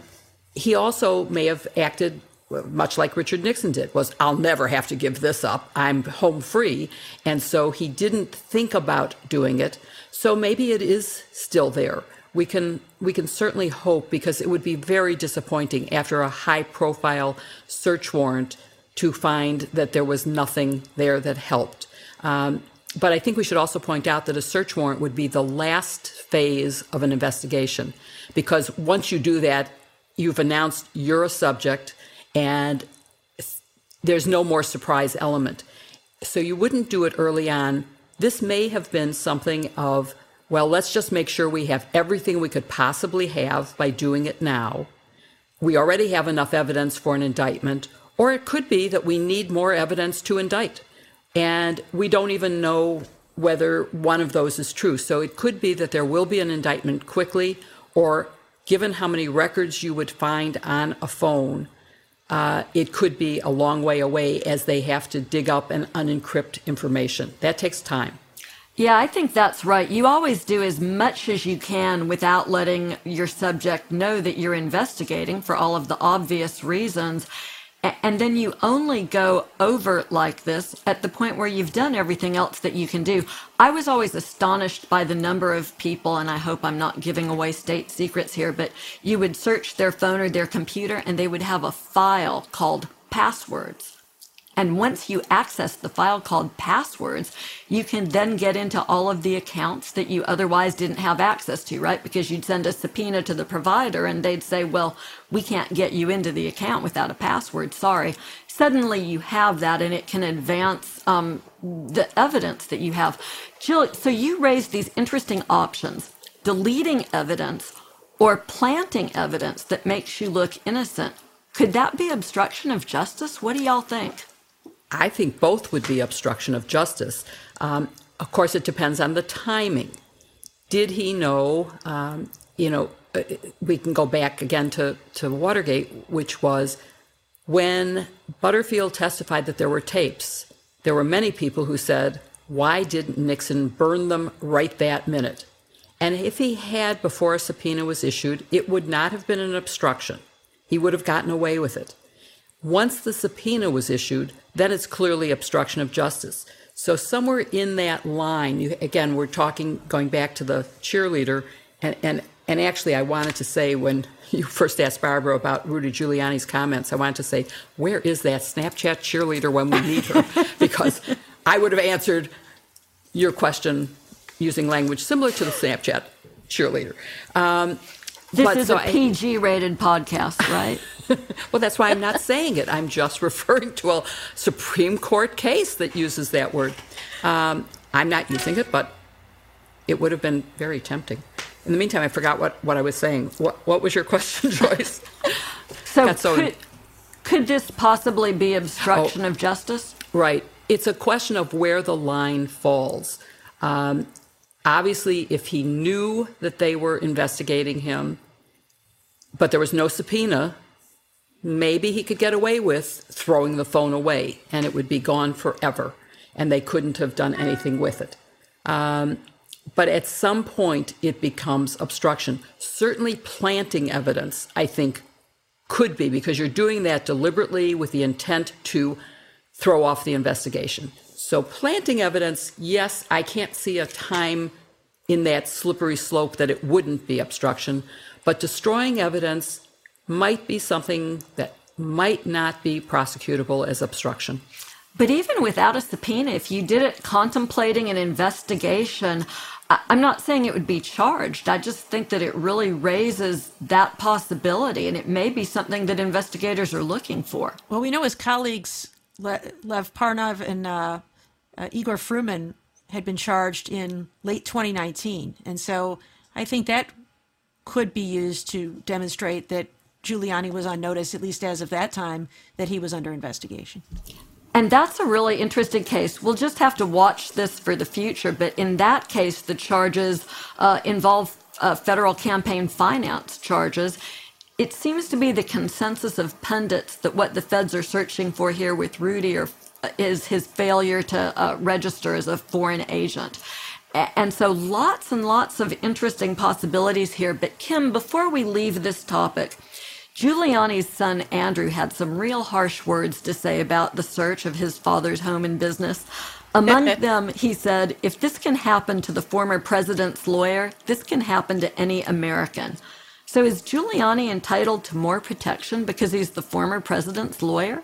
he also may have acted uh, much like Richard Nixon did was I'll never have to give this up. I'm home free. And so he didn't think about doing it. So maybe it is still there. We can we can certainly hope because it would be very disappointing after a high profile search warrant to find that there was nothing there that helped. Um, but I think we should also point out that a search warrant would be the last phase of an investigation because once you do that, you've announced you're a subject and there's no more surprise element. So you wouldn't do it early on. This may have been something of, well, let's just make sure we have everything we could possibly have by doing it now. We already have enough evidence for an indictment, or it could be that we need more evidence to indict. And we don't even know whether one of those is true. So it could be that there will be an indictment quickly, or given how many records you would find on a phone, uh, it could be a long way away as they have to dig up and unencrypt information. That takes time. Yeah, I think that's right. You always do as much as you can without letting your subject know that you're investigating for all of the obvious reasons. And then you only go over like this at the point where you've done everything else that you can do. I was always astonished by the number of people, and I hope I'm not giving away state secrets here, but you would search their phone or their computer and they would have a file called passwords. And once you access the file called passwords, you can then get into all of the accounts that you otherwise didn't have access to, right? Because you'd send a subpoena to the provider and they'd say, well, we can't get you into the account without a password. Sorry. Suddenly you have that and it can advance um, the evidence that you have. Jill, so you raised these interesting options deleting evidence or planting evidence that makes you look innocent. Could that be obstruction of justice? What do y'all think? I think both would be obstruction of justice. Um, of course, it depends on the timing. Did he know? Um, you know, uh, we can go back again to, to Watergate, which was when Butterfield testified that there were tapes. There were many people who said, "Why didn't Nixon burn them right that minute?" And if he had before a subpoena was issued, it would not have been an obstruction. He would have gotten away with it. Once the subpoena was issued, then it's clearly obstruction of justice. So somewhere in that line, you, again, we're talking going back to the cheerleader, and, and and actually, I wanted to say when you first asked Barbara about Rudy Giuliani's comments, I wanted to say, where is that Snapchat cheerleader when we need her? because I would have answered your question using language similar to the Snapchat cheerleader. Um, this is so a PG rated podcast, right? well, that's why I'm not saying it. I'm just referring to a Supreme Court case that uses that word. Um, I'm not using it, but it would have been very tempting. In the meantime, I forgot what, what I was saying. What, what was your question, Joyce? so, so could, could this possibly be obstruction oh, of justice? Right. It's a question of where the line falls. Um, obviously, if he knew that they were investigating him, but there was no subpoena, maybe he could get away with throwing the phone away and it would be gone forever and they couldn't have done anything with it. Um, but at some point, it becomes obstruction. Certainly, planting evidence, I think, could be because you're doing that deliberately with the intent to throw off the investigation. So, planting evidence, yes, I can't see a time in that slippery slope that it wouldn't be obstruction, but destroying evidence, might be something that might not be prosecutable as obstruction. But even without a subpoena, if you did it contemplating an investigation, I'm not saying it would be charged. I just think that it really raises that possibility, and it may be something that investigators are looking for. Well, we know his colleagues, Lev Parnas and uh, uh, Igor Fruman, had been charged in late 2019. And so I think that could be used to demonstrate that Giuliani was on notice, at least as of that time, that he was under investigation. And that's a really interesting case. We'll just have to watch this for the future. But in that case, the charges uh, involve uh, federal campaign finance charges. It seems to be the consensus of pundits that what the feds are searching for here with Rudy are, is his failure to uh, register as a foreign agent. And so lots and lots of interesting possibilities here. But Kim, before we leave this topic, Giuliani's son Andrew had some real harsh words to say about the search of his father's home and business. Among them, he said, if this can happen to the former president's lawyer, this can happen to any American. So is Giuliani entitled to more protection because he's the former president's lawyer?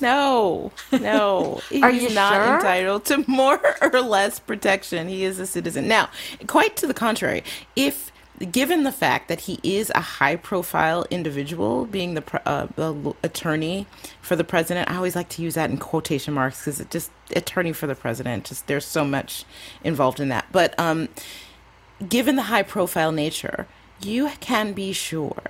No, no. Are He's you not sure? entitled to more or less protection. He is a citizen. Now, quite to the contrary, if given the fact that he is a high profile individual, being the, uh, the attorney for the president, I always like to use that in quotation marks because it just attorney for the president, just there's so much involved in that. But um, given the high profile nature, you can be sure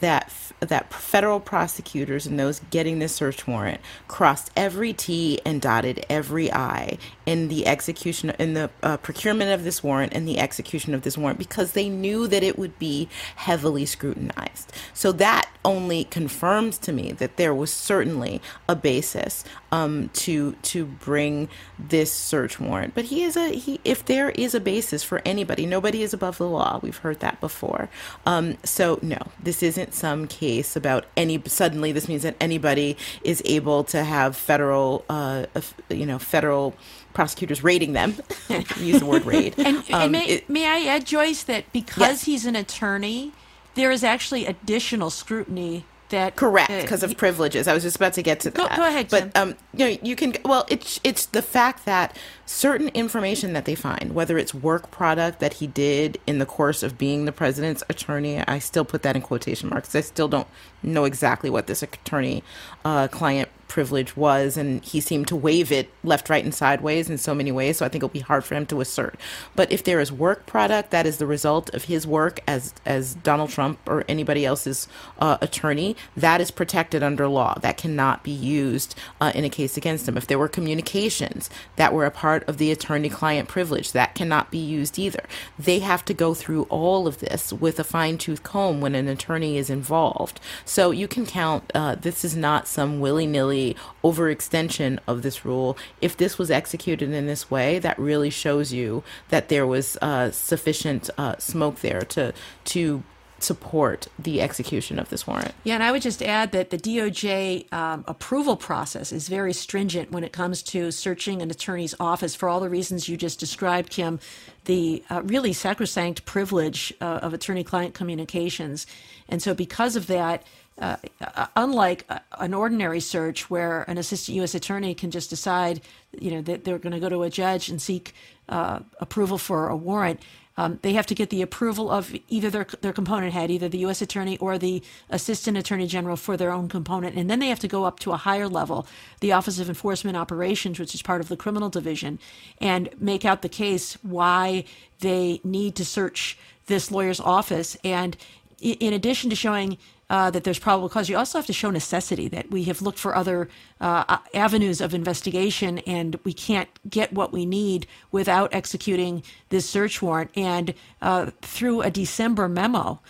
that that federal prosecutors and those getting this search warrant crossed every T and dotted every I in the execution in the uh, procurement of this warrant and the execution of this warrant because they knew that it would be heavily scrutinized. So that only confirms to me that there was certainly a basis um, to to bring this search warrant. But he is a he. If there is a basis for anybody, nobody is above the law. We've heard that before. Um, so no, this isn't some case about any. Suddenly, this means that anybody is able to have federal, uh, you know, federal prosecutors raiding them. Use the word raid. And, Um, and may, it- may I add, Joyce, that because Yes. he's an attorney, there is actually additional scrutiny that Correct, uh, because of privileges. I was just about to get to Go- that. go ahead, But um, you know, you can. Well, it's it's the fact that certain information that they find, whether it's work product that he did in the course of being the president's attorney, I still put that in quotation marks. I still don't know exactly what this attorney uh, client privilege was, and he seemed to waive it left, right, and sideways in so many ways. So I think it'll be hard for him to assert. But if there is work product that is the result of his work as as Donald Trump or anybody else's uh, attorney, that is protected under law. That cannot be used uh, in a case against him. If there were communications that were a part of the attorney-client privilege, that cannot be used either. They have to go through all of this with a fine-tooth comb when an attorney is involved. So you can count. Uh, this is not some willy-nilly overextension of this rule. If this was executed in this way, that really shows you that there was uh, sufficient uh, smoke there to to support the execution of this warrant. Yeah, and I would just add that the DOJ um, approval process is very stringent when it comes to searching an attorney's office for all the reasons you just described, Kim. The uh, really sacrosanct privilege uh, of attorney client communications. And so, because of that, uh, uh, unlike uh, an ordinary search where an assistant U.S. attorney can just decide, you know, that they're going to go to a judge and seek uh, approval for a warrant, um, they have to get the approval of either their their component head, either the U.S. attorney or the assistant attorney general for their own component, and then they have to go up to a higher level, the Office of Enforcement Operations, which is part of the criminal division, and make out the case why they need to search this lawyer's office. And in addition to showing uh, that there's probable cause, you also have to show necessity that we have looked for other uh, avenues of investigation and we can't get what we need without executing this search warrant. And uh, through a December memo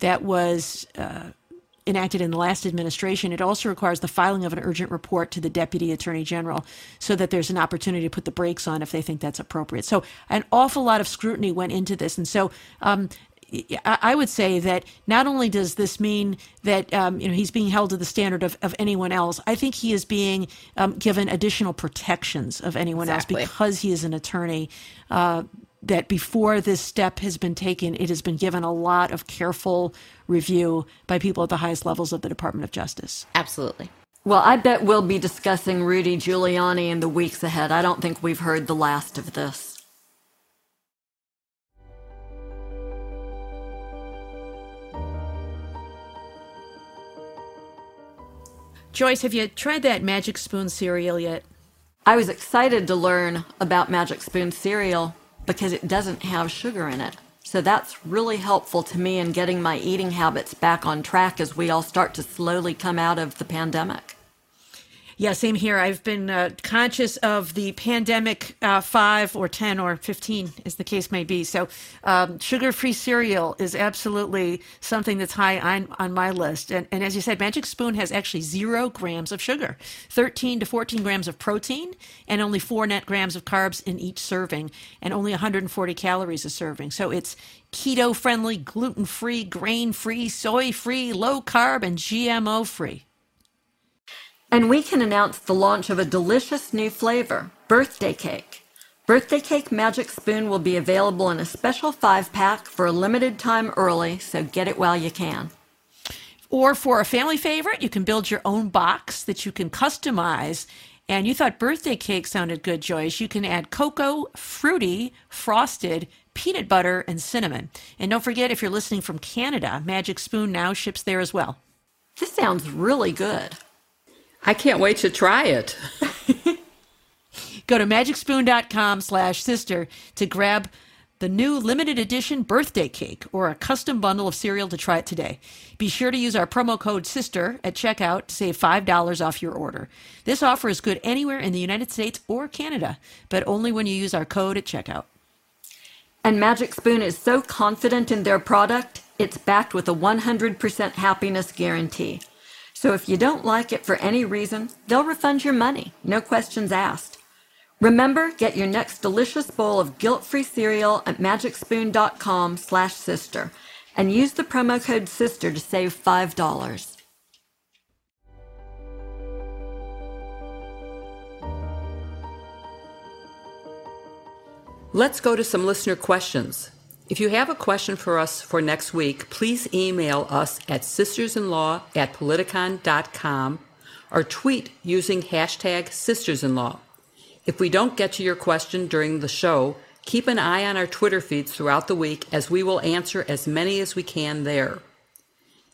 that was uh, enacted in the last administration, it also requires the filing of an urgent report to the deputy attorney general so that there's an opportunity to put the brakes on if they think that's appropriate. So, an awful lot of scrutiny went into this. And so, um, I I would say that not only does this mean that um, you know he's being held to the standard of, of anyone else, I think he is being um, given additional protections of anyone Exactly. else because he is an attorney. Uh, that before this step has been taken, it has been given a lot of careful review by people at the highest levels of the Department of Justice. Absolutely. Well, I bet we'll be discussing Rudy Giuliani in the weeks ahead. I don't think we've heard the last of this. Joyce, have you tried that Magic Spoon cereal yet? I was excited to learn about Magic Spoon cereal because it doesn't have sugar in it. So that's really helpful to me in getting my eating habits back on track as we all start to slowly come out of the pandemic. Yeah, same here. I've been uh, conscious of the pandemic uh, five or 10 or 15, as the case may be. So, um, sugar free cereal is absolutely something that's high on, on my list. And, and as you said, Magic Spoon has actually zero grams of sugar, 13 to 14 grams of protein, and only four net grams of carbs in each serving, and only 140 calories a serving. So, it's keto friendly, gluten free, grain free, soy free, low carb, and GMO free. And we can announce the launch of a delicious new flavor, birthday cake. Birthday Cake Magic Spoon will be available in a special five pack for a limited time early, so get it while you can. Or for a family favorite, you can build your own box that you can customize. And you thought birthday cake sounded good, Joyce. You can add cocoa, fruity, frosted, peanut butter, and cinnamon. And don't forget, if you're listening from Canada, Magic Spoon now ships there as well. This sounds really good. I can't wait to try it. Go to magicspoon.com slash sister to grab the new limited edition birthday cake or a custom bundle of cereal to try it today. Be sure to use our promo code SISTER at checkout to save $5 off your order. This offer is good anywhere in the United States or Canada, but only when you use our code at checkout. And Magic Spoon is so confident in their product, it's backed with a 100% happiness guarantee. So if you don't like it for any reason, they'll refund your money, no questions asked. Remember, get your next delicious bowl of guilt-free cereal at magicspoon.com slash sister and use the promo code SISTER to save $5. Let's go to some listener questions. If you have a question for us for next week, please email us at sistersinlaw at politicon.com or tweet using hashtag sistersinlaw. If we don't get to your question during the show, keep an eye on our Twitter feeds throughout the week as we will answer as many as we can there.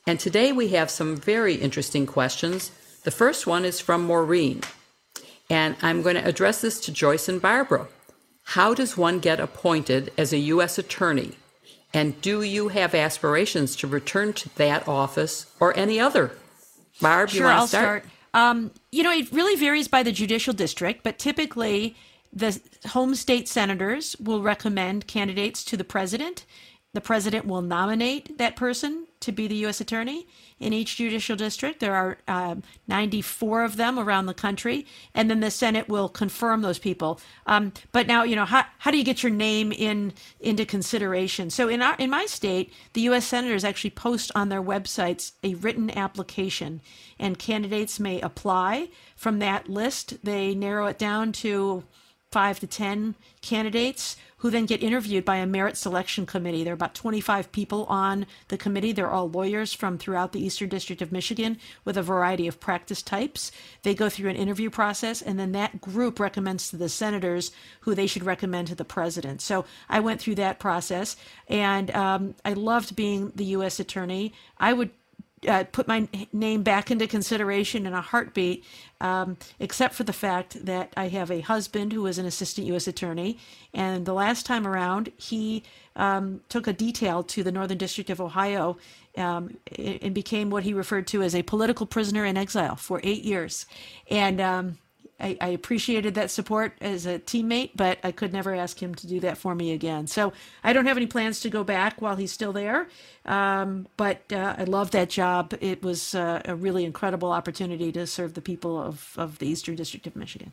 And today we have some very interesting questions. The first one is from Maureen, and I'm going to address this to Joyce and Barbara. How does one get appointed as a U.S. attorney? And do you have aspirations to return to that office or any other? Barb, sure, you want I'll to start? start. Um, you know, it really varies by the judicial district, but typically the home state senators will recommend candidates to the president. The president will nominate that person to be the U.S. attorney in each judicial district. There are um, 94 of them around the country, and then the Senate will confirm those people. Um, but now, you know, how, how do you get your name in into consideration? So in our in my state, the U.S. senators actually post on their websites a written application, and candidates may apply from that list. They narrow it down to five to 10 candidates who then get interviewed by a merit selection committee. There are about 25 people on the committee. They're all lawyers from throughout the Eastern District of Michigan with a variety of practice types. They go through an interview process, and then that group recommends to the senators who they should recommend to the president. So I went through that process, and um, I loved being the U.S. attorney. I would uh, put my name back into consideration in a heartbeat, um, except for the fact that I have a husband who is an assistant U.S. attorney. And the last time around, he um, took a detail to the Northern District of Ohio um, and became what he referred to as a political prisoner in exile for eight years. And um, I, I, appreciated that support as a teammate, but I could never ask him to do that for me again. So I don't have any plans to go back while he's still there. Um, but uh, I love that job. It was uh, a really incredible opportunity to serve the people of, of the Eastern District of Michigan.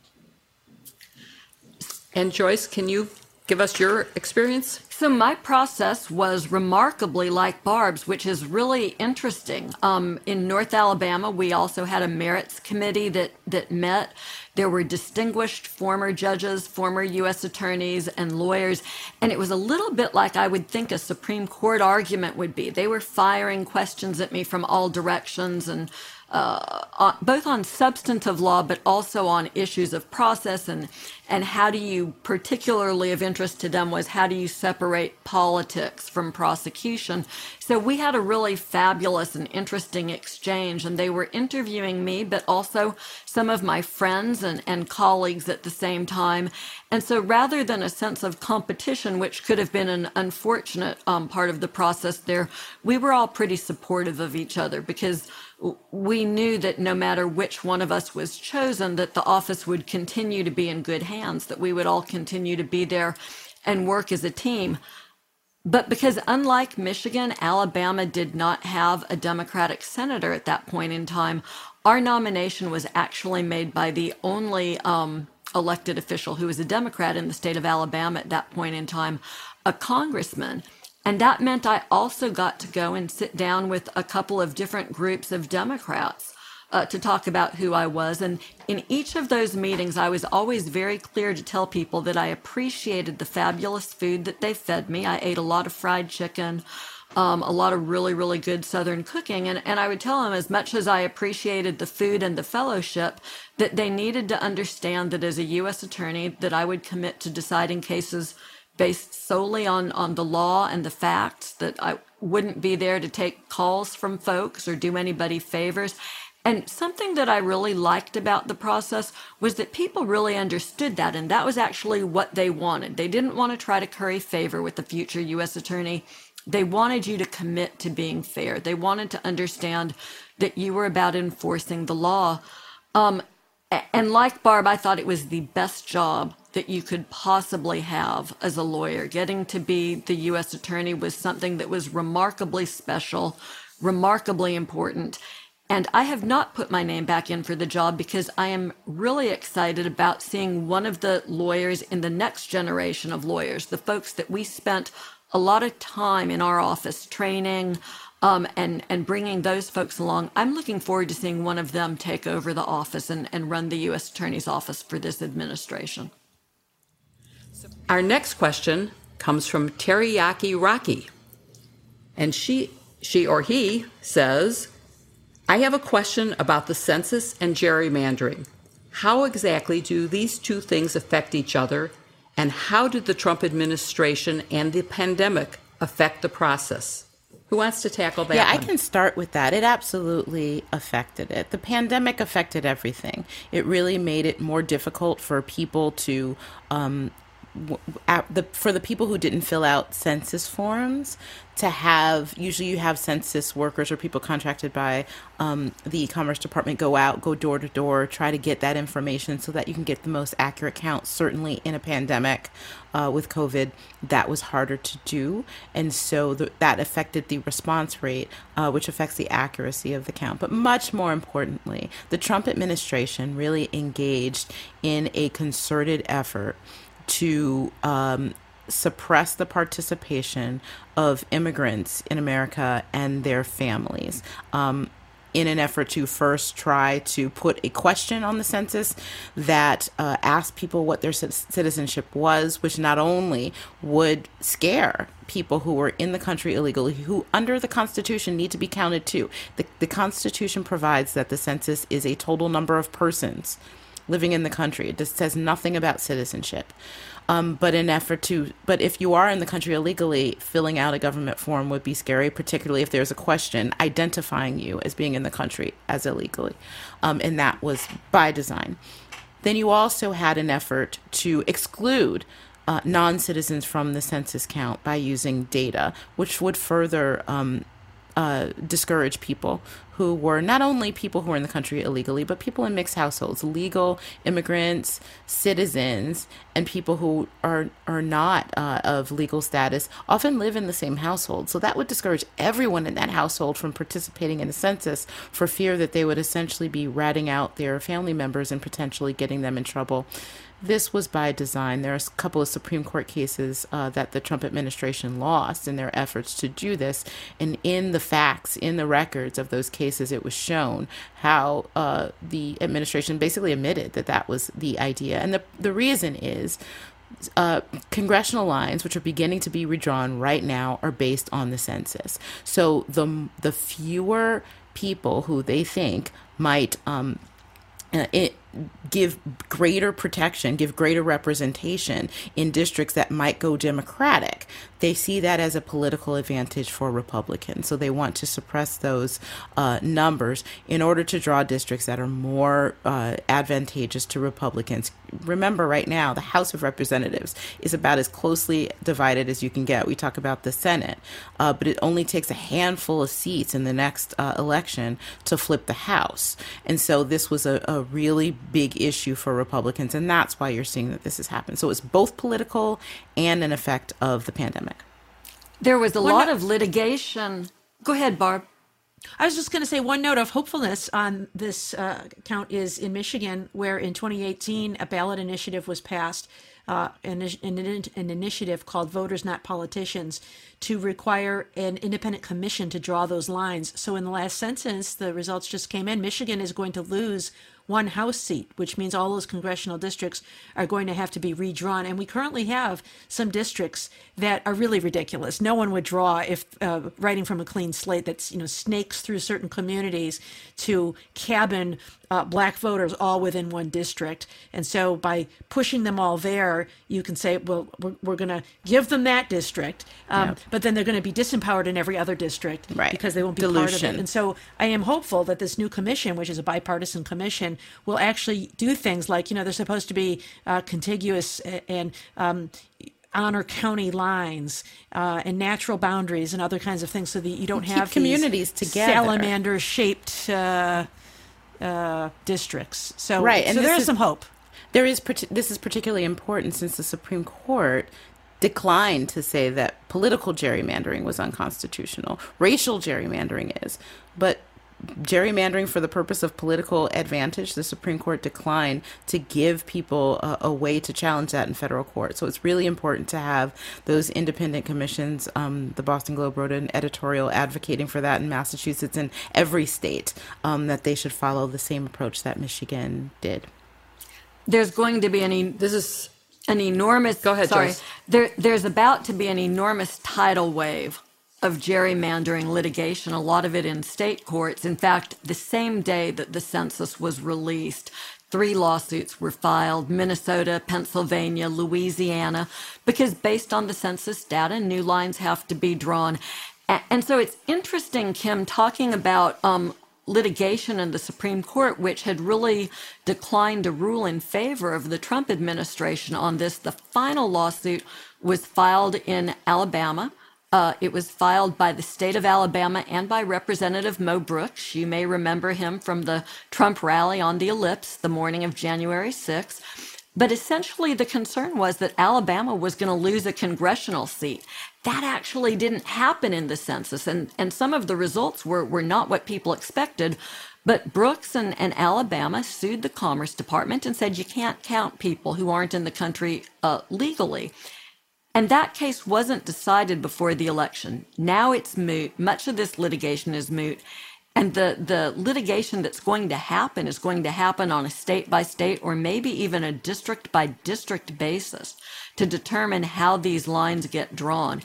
And Joyce, can you give us your experience? So my process was remarkably like Barb's, which is really interesting. Um, in North Alabama, we also had a merits committee that that met. There were distinguished former judges, former U.S. attorneys, and lawyers, and it was a little bit like I would think a Supreme Court argument would be. They were firing questions at me from all directions and uh, both on substantive law, but also on issues of process and and how do you, particularly of interest to them, was how do you separate politics from prosecution? So we had a really fabulous and interesting exchange, and they were interviewing me, but also some of my friends and, and colleagues at the same time. And so rather than a sense of competition, which could have been an unfortunate um, part of the process there, we were all pretty supportive of each other because we knew that no matter which one of us was chosen, that the office would continue to be in good hands, that we would all continue to be there and work as a team. But because unlike Michigan, Alabama did not have a Democratic senator at that point in time, our nomination was actually made by the only um, elected official who was a Democrat in the state of Alabama at that point in time, a congressman. And that meant I also got to go and sit down with a couple of different groups of Democrats uh, to talk about who I was. And in each of those meetings, I was always very clear to tell people that I appreciated the fabulous food that they fed me. I ate a lot of fried chicken. um, a lot of really, really good Southern cooking. And, and I would tell them, as much as I appreciated the food and the fellowship, that they needed to understand that as a U.S. attorney, that I would commit to deciding cases based solely on, on the law and the facts, that I wouldn't be there to take calls from folks or do anybody favors. And something that I really liked about the process was that people really understood that. And that was actually what they wanted. They didn't want to try to curry favor with the future U.S. attorney they wanted you to commit to being fair. They wanted to understand that you were about enforcing the law. Um, and like Barb, I thought it was the best job that you could possibly have as a lawyer. Getting to be the U.S. attorney was something that was remarkably special, remarkably important. And I have not put my name back in for the job because I am really excited about seeing one of the lawyers in the next generation of lawyers, the folks that we spent a lot of time in our office training um, and and bringing those folks along. I'm looking forward to seeing one of them take over the office and, and run the U.S. Attorney's Office for this administration. Our next question comes from Teriyaki Rocky, and she she or he says, "I have a question about the census and gerrymandering. How exactly do these two things affect each other?" And how did the Trump administration and the pandemic affect the process? Who wants to tackle that? Yeah, one? I can start with that. It absolutely affected it. The pandemic affected everything. It really made it more difficult for people to um, the, for the people who didn't fill out census forms to have usually you have census workers or people contracted by um, the commerce department go out go door to door try to get that information so that you can get the most accurate count. Certainly in a pandemic uh, with covid that was harder to do. And so the, that affected the response rate uh, which affects the accuracy of the count. But much more importantly the trump administration really engaged in a concerted effort to um, suppress the participation of immigrants in America and their families. Um, in an effort to first try to put a question on the census that uh, asked people what their citizenship was, which not only would scare people who were in the country illegally, who under the Constitution need to be counted too. The, the Constitution provides that the census is a total number of persons living in the country. It just says nothing about citizenship. Um, but in effort to, but if you are in the country illegally, filling out a government form would be scary, particularly if there's a question identifying you as being in the country as illegally, um, and that was by design. Then you also had an effort to exclude uh, non citizens from the census count by using data, which would further um, uh, discourage people who were not only people who were in the country illegally, but people in mixed households, legal immigrants, citizens, and people who are are not uh, of legal status often live in the same household. So that would discourage everyone in that household from participating in the census for fear that they would essentially be ratting out their family members and potentially getting them in trouble this was by design. There are a couple of Supreme Court cases uh, that the Trump administration lost in their efforts to do this. And in the facts, in the records of those cases, it was shown how uh, the administration basically admitted that that was the idea. And the, the reason is uh, congressional lines, which are beginning to be redrawn right now, are based on the census. So the the fewer people who they think might um, uh, it, give greater protection, give greater representation in districts that might go Democratic. They see that as a political advantage for Republicans. So they want to suppress those uh, numbers in order to draw districts that are more uh, advantageous to Republicans. Remember, right now, the House of Representatives is about as closely divided as you can get. We talk about the Senate, uh, but it only takes a handful of seats in the next uh, election to flip the House. And so this was a, a really big issue for Republicans, and that's why you're seeing that this has happened. So it's both political and an effect of the pandemic. There was a lot of litigation. Go ahead, Barb. I was just going to say one note of hopefulness on this uh, count is in Michigan, where in 2018 a ballot initiative was passed, uh, an, an, an initiative called Voters Not Politicians, to require an independent commission to draw those lines. So in the last sentence, the results just came in. Michigan is going to lose one House seat, which means all those congressional districts are going to have to be redrawn. And we currently have some districts that are really ridiculous. No one would draw if uh, writing from a clean slate that's you know snakes through certain communities to cabin uh, black voters all within one district. And so by pushing them all there, you can say, well, we're, we're going to give them that district, um, yep. but then they're going to be disempowered in every other district right. because they won't be Dilution. part of it. And so I am hopeful that this new commission, which is a bipartisan commission, will actually do things like, you know, they're supposed to be uh, contiguous and um, honor county lines uh, and natural boundaries and other kinds of things so that you don't have communities together salamander shaped uh, uh, districts. So, right, and so there is, is some hope. There is. This is particularly important since the Supreme Court declined to say that political gerrymandering was unconstitutional. Racial gerrymandering is, but gerrymandering for the purpose of political advantage, the Supreme Court declined to give people a, a, way to challenge that in federal court. So it's really important to have those independent commissions. Um, the Boston Globe wrote an editorial advocating for that in Massachusetts and every state um, that they should follow the same approach that Michigan did. There's going to be any. This is an enormous. Go ahead. Sorry, there, there's about to be an enormous tidal wave of gerrymandering litigation, a lot of it in state courts. In fact, the same day that the census was released, three lawsuits were filed Minnesota, Pennsylvania, Louisiana, because based on the census data, new lines have to be drawn. And so it's interesting, Kim, talking about um, litigation in the Supreme Court, which had really declined to rule in favor of the Trump administration on this. The final lawsuit was filed in Alabama. Uh, it was filed by the state of Alabama and by Representative Mo Brooks. You may remember him from the Trump rally on the ellipse the morning of January 6th. But essentially, the concern was that Alabama was going to lose a congressional seat. That actually didn't happen in the census, and, and some of the results were, were not what people expected. But Brooks and, and Alabama sued the Commerce Department and said you can't count people who aren't in the country uh, legally. And that case wasn't decided before the election. Now it's moot. Much of this litigation is moot. And the, the litigation that's going to happen is going to happen on a state by state or maybe even a district by district basis to determine how these lines get drawn.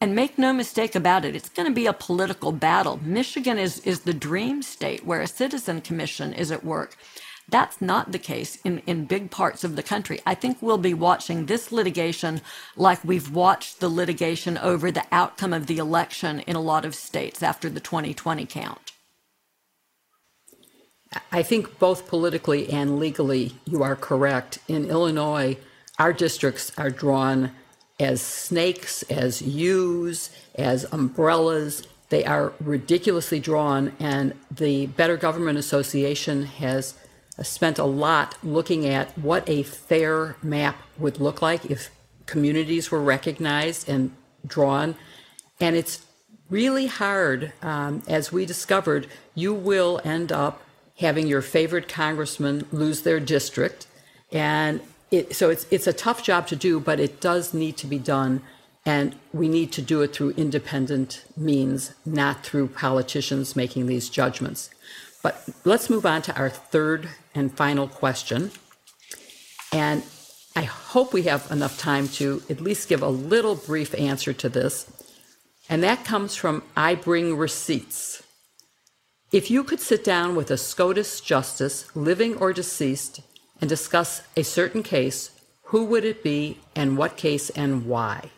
And make no mistake about it, it's going to be a political battle. Michigan is, is the dream state where a citizen commission is at work. That's not the case in, in big parts of the country. I think we'll be watching this litigation like we've watched the litigation over the outcome of the election in a lot of states after the 2020 count. I think both politically and legally you are correct. In Illinois, our districts are drawn as snakes, as U's, as umbrellas. They are ridiculously drawn, and the Better Government Association has spent a lot looking at what a fair map would look like if communities were recognized and drawn. And it's really hard. Um, as we discovered, you will end up having your favorite congressman lose their district. And it, so it's, it's a tough job to do, but it does need to be done. And we need to do it through independent means, not through politicians making these judgments. But let's move on to our third and final question. And I hope we have enough time to at least give a little brief answer to this. And that comes from I Bring Receipts. If you could sit down with a SCOTUS justice, living or deceased, and discuss a certain case, who would it be and what case and why?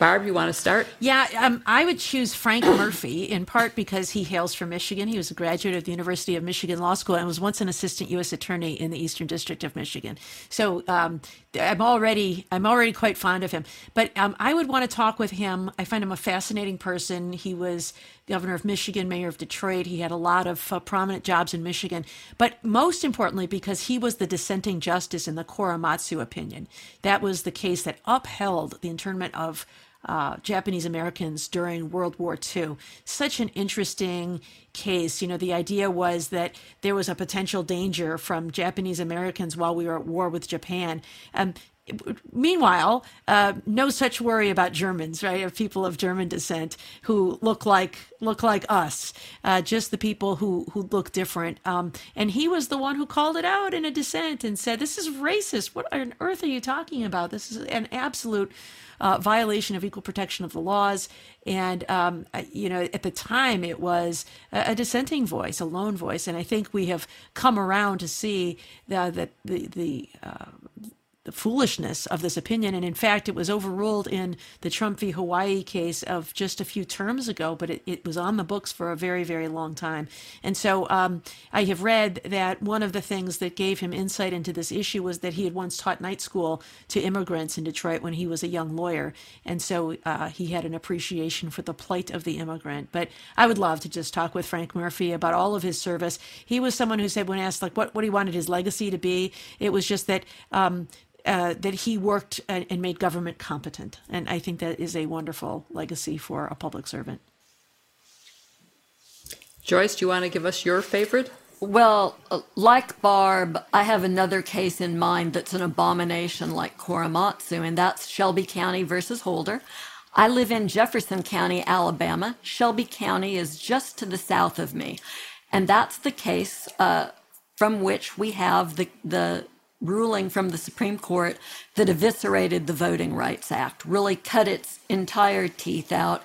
Barb, you want to start? Yeah, um, I would choose Frank Murphy in part because he hails from Michigan. He was a graduate of the University of Michigan Law School and was once an assistant U.S. attorney in the Eastern District of Michigan. So um, I'm already I'm already quite fond of him. But um, I would want to talk with him. I find him a fascinating person. He was governor of Michigan, mayor of Detroit. He had a lot of uh, prominent jobs in Michigan. But most importantly, because he was the dissenting justice in the Korematsu opinion. That was the case that upheld the internment of uh, Japanese Americans during World War II. Such an interesting case. You know, the idea was that there was a potential danger from Japanese Americans while we were at war with Japan. Um, meanwhile, uh, no such worry about Germans, right? Of people of German descent who look like look like us, uh, just the people who who look different. Um, and he was the one who called it out in a dissent and said, "This is racist. What on earth are you talking about? This is an absolute." Uh, violation of equal protection of the laws. And, um, you know, at the time it was a, a, dissenting voice, a lone voice. And I think we have come around to see the, that the, the, uh, the foolishness of this opinion. And in fact, it was overruled in the Trump v. Hawaii case of just a few terms ago, but it, it was on the books for a very, very long time. And so um, I have read that one of the things that gave him insight into this issue was that he had once taught night school to immigrants in Detroit when he was a young lawyer. And so uh, he had an appreciation for the plight of the immigrant. But I would love to just talk with Frank Murphy about all of his service. He was someone who said, when asked like what, what he wanted his legacy to be, it was just that um, uh, that he worked and, and made government competent. And I think that is a wonderful legacy for a public servant. Joyce, do you want to give us your favorite? Well, uh, like Barb, I have another case in mind that's an abomination like Korematsu, and that's Shelby County versus Holder. I live in Jefferson County, Alabama. Shelby County is just to the south of me. And that's the case uh, from which we have the, the ruling from the Supreme Court that eviscerated the Voting Rights Act, really cut its entire teeth out,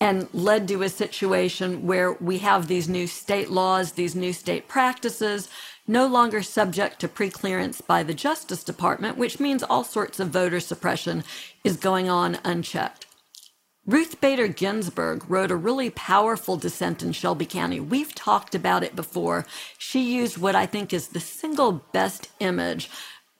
and led to a situation where we have these new state laws, these new state practices, no longer subject to preclearance by the Justice Department, which means all sorts of voter suppression is going on unchecked. Ruth Bader Ginsburg wrote a really powerful dissent in Shelby County. We've talked about it before. She used what I think is the single best image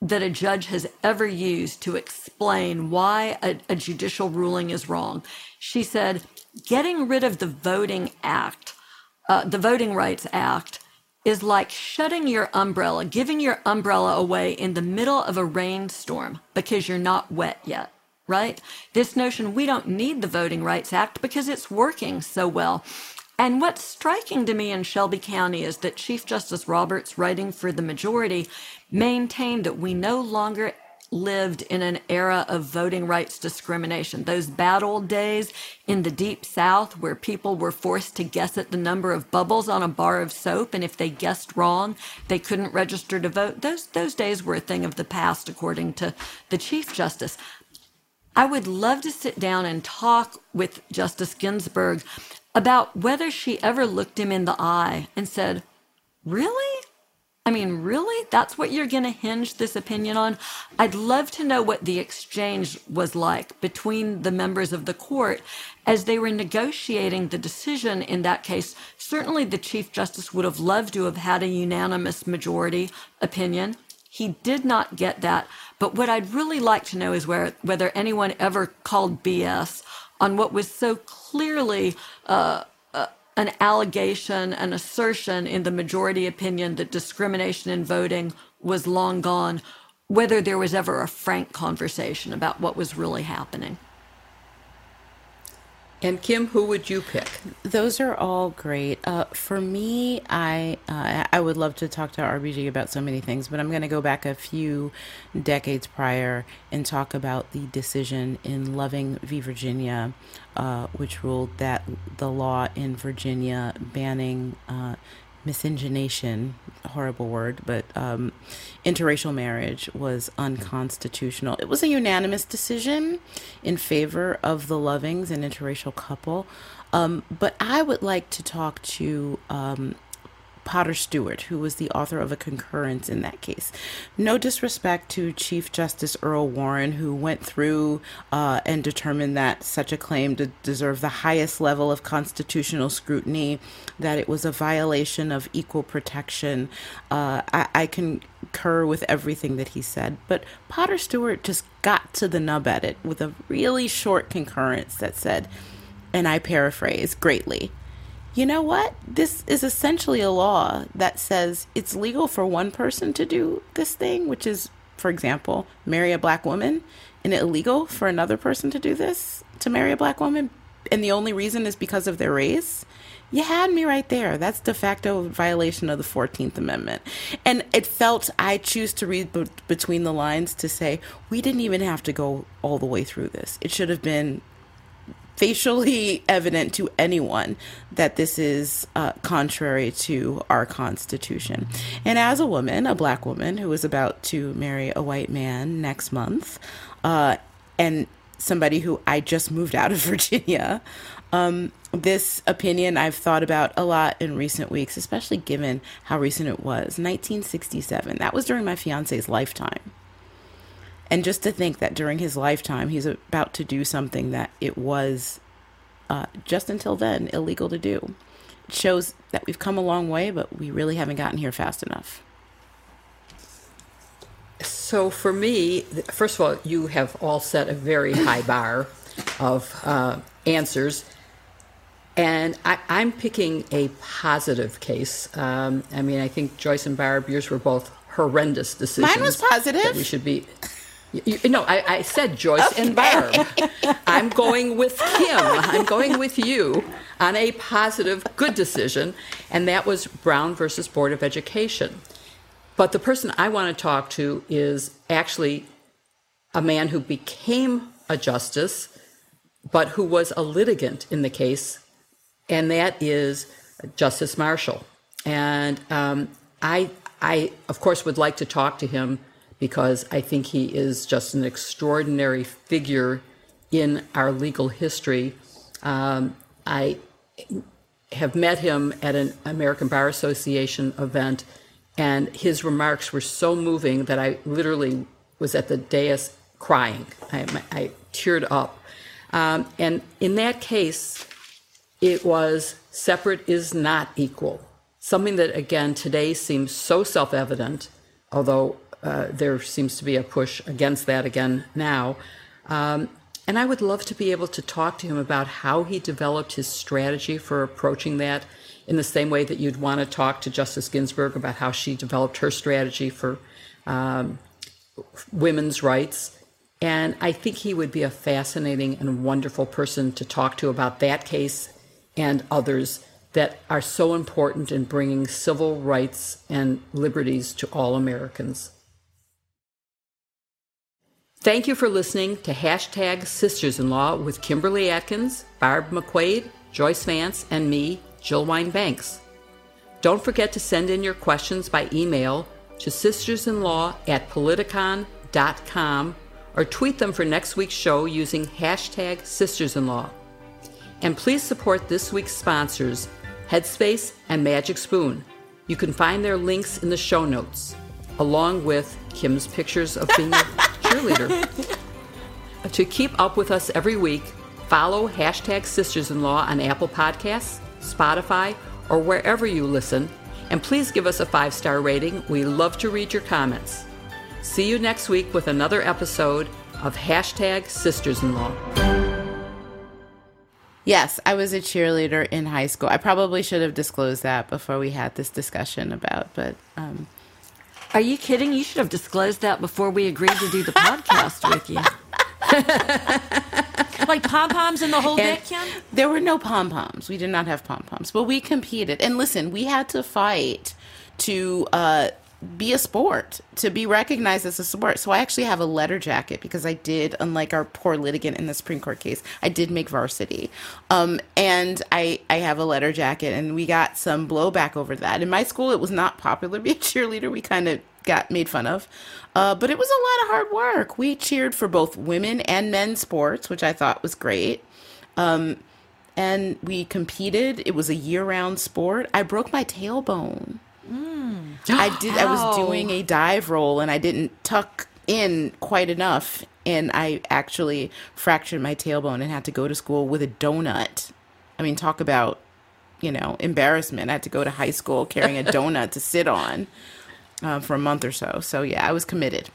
that a judge has ever used to explain why a, a judicial ruling is wrong. She said, getting rid of the Voting Act, uh, the Voting Rights Act, is like shutting your umbrella, giving your umbrella away in the middle of a rainstorm because you're not wet yet right? This notion we don't need the Voting Rights Act because it's working so well. And what's striking to me in Shelby County is that Chief Justice Roberts, writing for the majority, maintained that we no longer lived in an era of voting rights discrimination. Those bad old days in the deep south where people were forced to guess at the number of bubbles on a bar of soap and if they guessed wrong, they couldn't register to vote. Those those days were a thing of the past according to the Chief Justice. I would love to sit down and talk with Justice Ginsburg about whether she ever looked him in the eye and said, Really? I mean, really? That's what you're going to hinge this opinion on? I'd love to know what the exchange was like between the members of the court as they were negotiating the decision in that case. Certainly, the Chief Justice would have loved to have had a unanimous majority opinion. He did not get that. But what I'd really like to know is where, whether anyone ever called BS on what was so clearly uh, uh, an allegation, an assertion in the majority opinion that discrimination in voting was long gone, whether there was ever a frank conversation about what was really happening. And Kim, who would you pick? Those are all great. Uh, for me, I uh, I would love to talk to RBG about so many things, but I'm going to go back a few decades prior and talk about the decision in Loving v. Virginia, uh, which ruled that the law in Virginia banning uh, miscegenation, horrible word, but um, interracial marriage was unconstitutional. It was a unanimous decision in favor of the Lovings, an interracial couple. Um, but I would like to talk to um, Potter Stewart, who was the author of a concurrence in that case. No disrespect to Chief Justice Earl Warren, who went through uh, and determined that such a claim to deserve the highest level of constitutional scrutiny, that it was a violation of equal protection. Uh, I, I concur with everything that he said, but Potter Stewart just got to the nub at it with a really short concurrence that said, and I paraphrase greatly you know what? This is essentially a law that says it's legal for one person to do this thing, which is, for example, marry a black woman, and illegal for another person to do this, to marry a black woman, and the only reason is because of their race. you had me right there. That's de facto violation of the 14th Amendment. And it felt, I choose to read b- between the lines to say, we didn't even have to go all the way through this. It should have been facially evident to anyone that this is uh, contrary to our Constitution. And as a woman, a black woman who is about to marry a white man next month, uh, and somebody who I just moved out of Virginia, um, this opinion I've thought about a lot in recent weeks, especially given how recent it was 1967. That was during my fiance's lifetime. And just to think that during his lifetime, he's about to do something that it was uh, just until then illegal to do. It shows that we've come a long way, but we really haven't gotten here fast enough. So for me, first of all, you have all set a very high bar of uh, answers. And I, am picking a positive case. Um, I mean, I think Joyce and Barb, yours were both horrendous decisions. Mine was positive. We should be. You, no, I, I, said Joyce okay. and Barb. I'm going with Kim. I'm going with you on a positive, good decision, and that was Brown versus Board of Education. But the person I want to talk to is actually a man who became a justice, but who was a litigant in the case, and that is Justice Marshall. And um, I, I, of course, would like to talk to him because I think he is just an extraordinary figure in our legal history. Um, I have met him at an American Bar Association event, and his remarks were so moving that I literally was at the dais crying. I, I teared up. Um, and in that case, it was separate is not equal. Something that, again, today seems so self evident, although uh, there seems to be a push against that again now. Um, and I would love to be able to talk to him about how he developed his strategy for approaching that in the same way that you'd want to talk to Justice Ginsburg about how she developed her strategy for um, women's rights. And I think he would be a fascinating and wonderful person to talk to about that case and others that are so important in bringing civil rights and liberties to all Americans. Thank you for listening to hashtag Sisters in Law with Kimberly Atkins, Barb McQuade, Joyce Vance, and me, Jill Wine Banks. Don't forget to send in your questions by email to sistersinlaw at politicon.com or tweet them for next week's show using hashtag sistersinlaw. And please support this week's sponsors, Headspace and Magic Spoon. You can find their links in the show notes, along with Kim's pictures of being cheerleader. to keep up with us every week, follow hashtag Sisters in Law on Apple Podcasts, Spotify, or wherever you listen. And please give us a five star rating. We love to read your comments. See you next week with another episode of hashtag Sisters in Law. Yes, I was a cheerleader in high school. I probably should have disclosed that before we had this discussion about, but um, are you kidding? You should have disclosed that before we agreed to do the podcast with you. like pom poms in the whole and bit, Kim? There were no pom poms. We did not have pom poms, but we competed. And listen, we had to fight to uh, be a sport, to be recognized as a sport. So I actually have a letter jacket because I did, unlike our poor litigant in the Supreme Court case, I did make varsity. Um, and I, I have a letter jacket, and we got some blowback over that. In my school, it was not popular to be a cheerleader. We kind of got made fun of. Uh, but it was a lot of hard work. We cheered for both women and men's sports, which I thought was great. Um, and we competed. It was a year round sport. I broke my tailbone. Mm. I did. I was doing a dive roll and I didn't tuck in quite enough, and I actually fractured my tailbone and had to go to school with a donut. I mean, talk about you know embarrassment. I had to go to high school carrying a donut to sit on uh, for a month or so. So yeah, I was committed.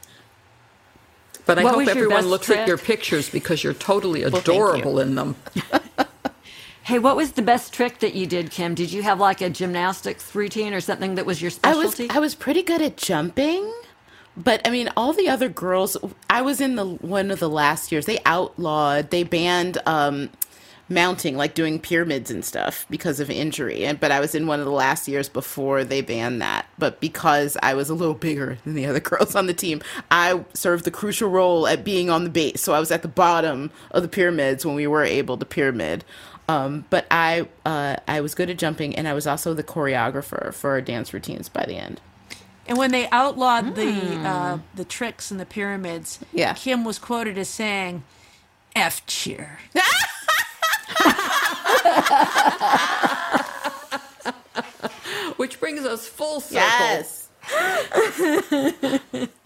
But I what hope everyone looks trick? at your pictures because you're totally adorable well, you. in them. Hey, what was the best trick that you did, Kim? Did you have like a gymnastics routine or something that was your specialty? I was I was pretty good at jumping. But I mean, all the other girls. I was in the one of the last years. They outlawed. They banned um, mounting, like doing pyramids and stuff because of injury. And but I was in one of the last years before they banned that. But because I was a little bigger than the other girls on the team, I served the crucial role at being on the base. So I was at the bottom of the pyramids when we were able to pyramid. Um, but I uh, I was good at jumping, and I was also the choreographer for dance routines by the end. And when they outlawed the uh, the tricks and the pyramids, Yeah. Kim was quoted as saying, "F cheer." Which brings us full circle. Yes.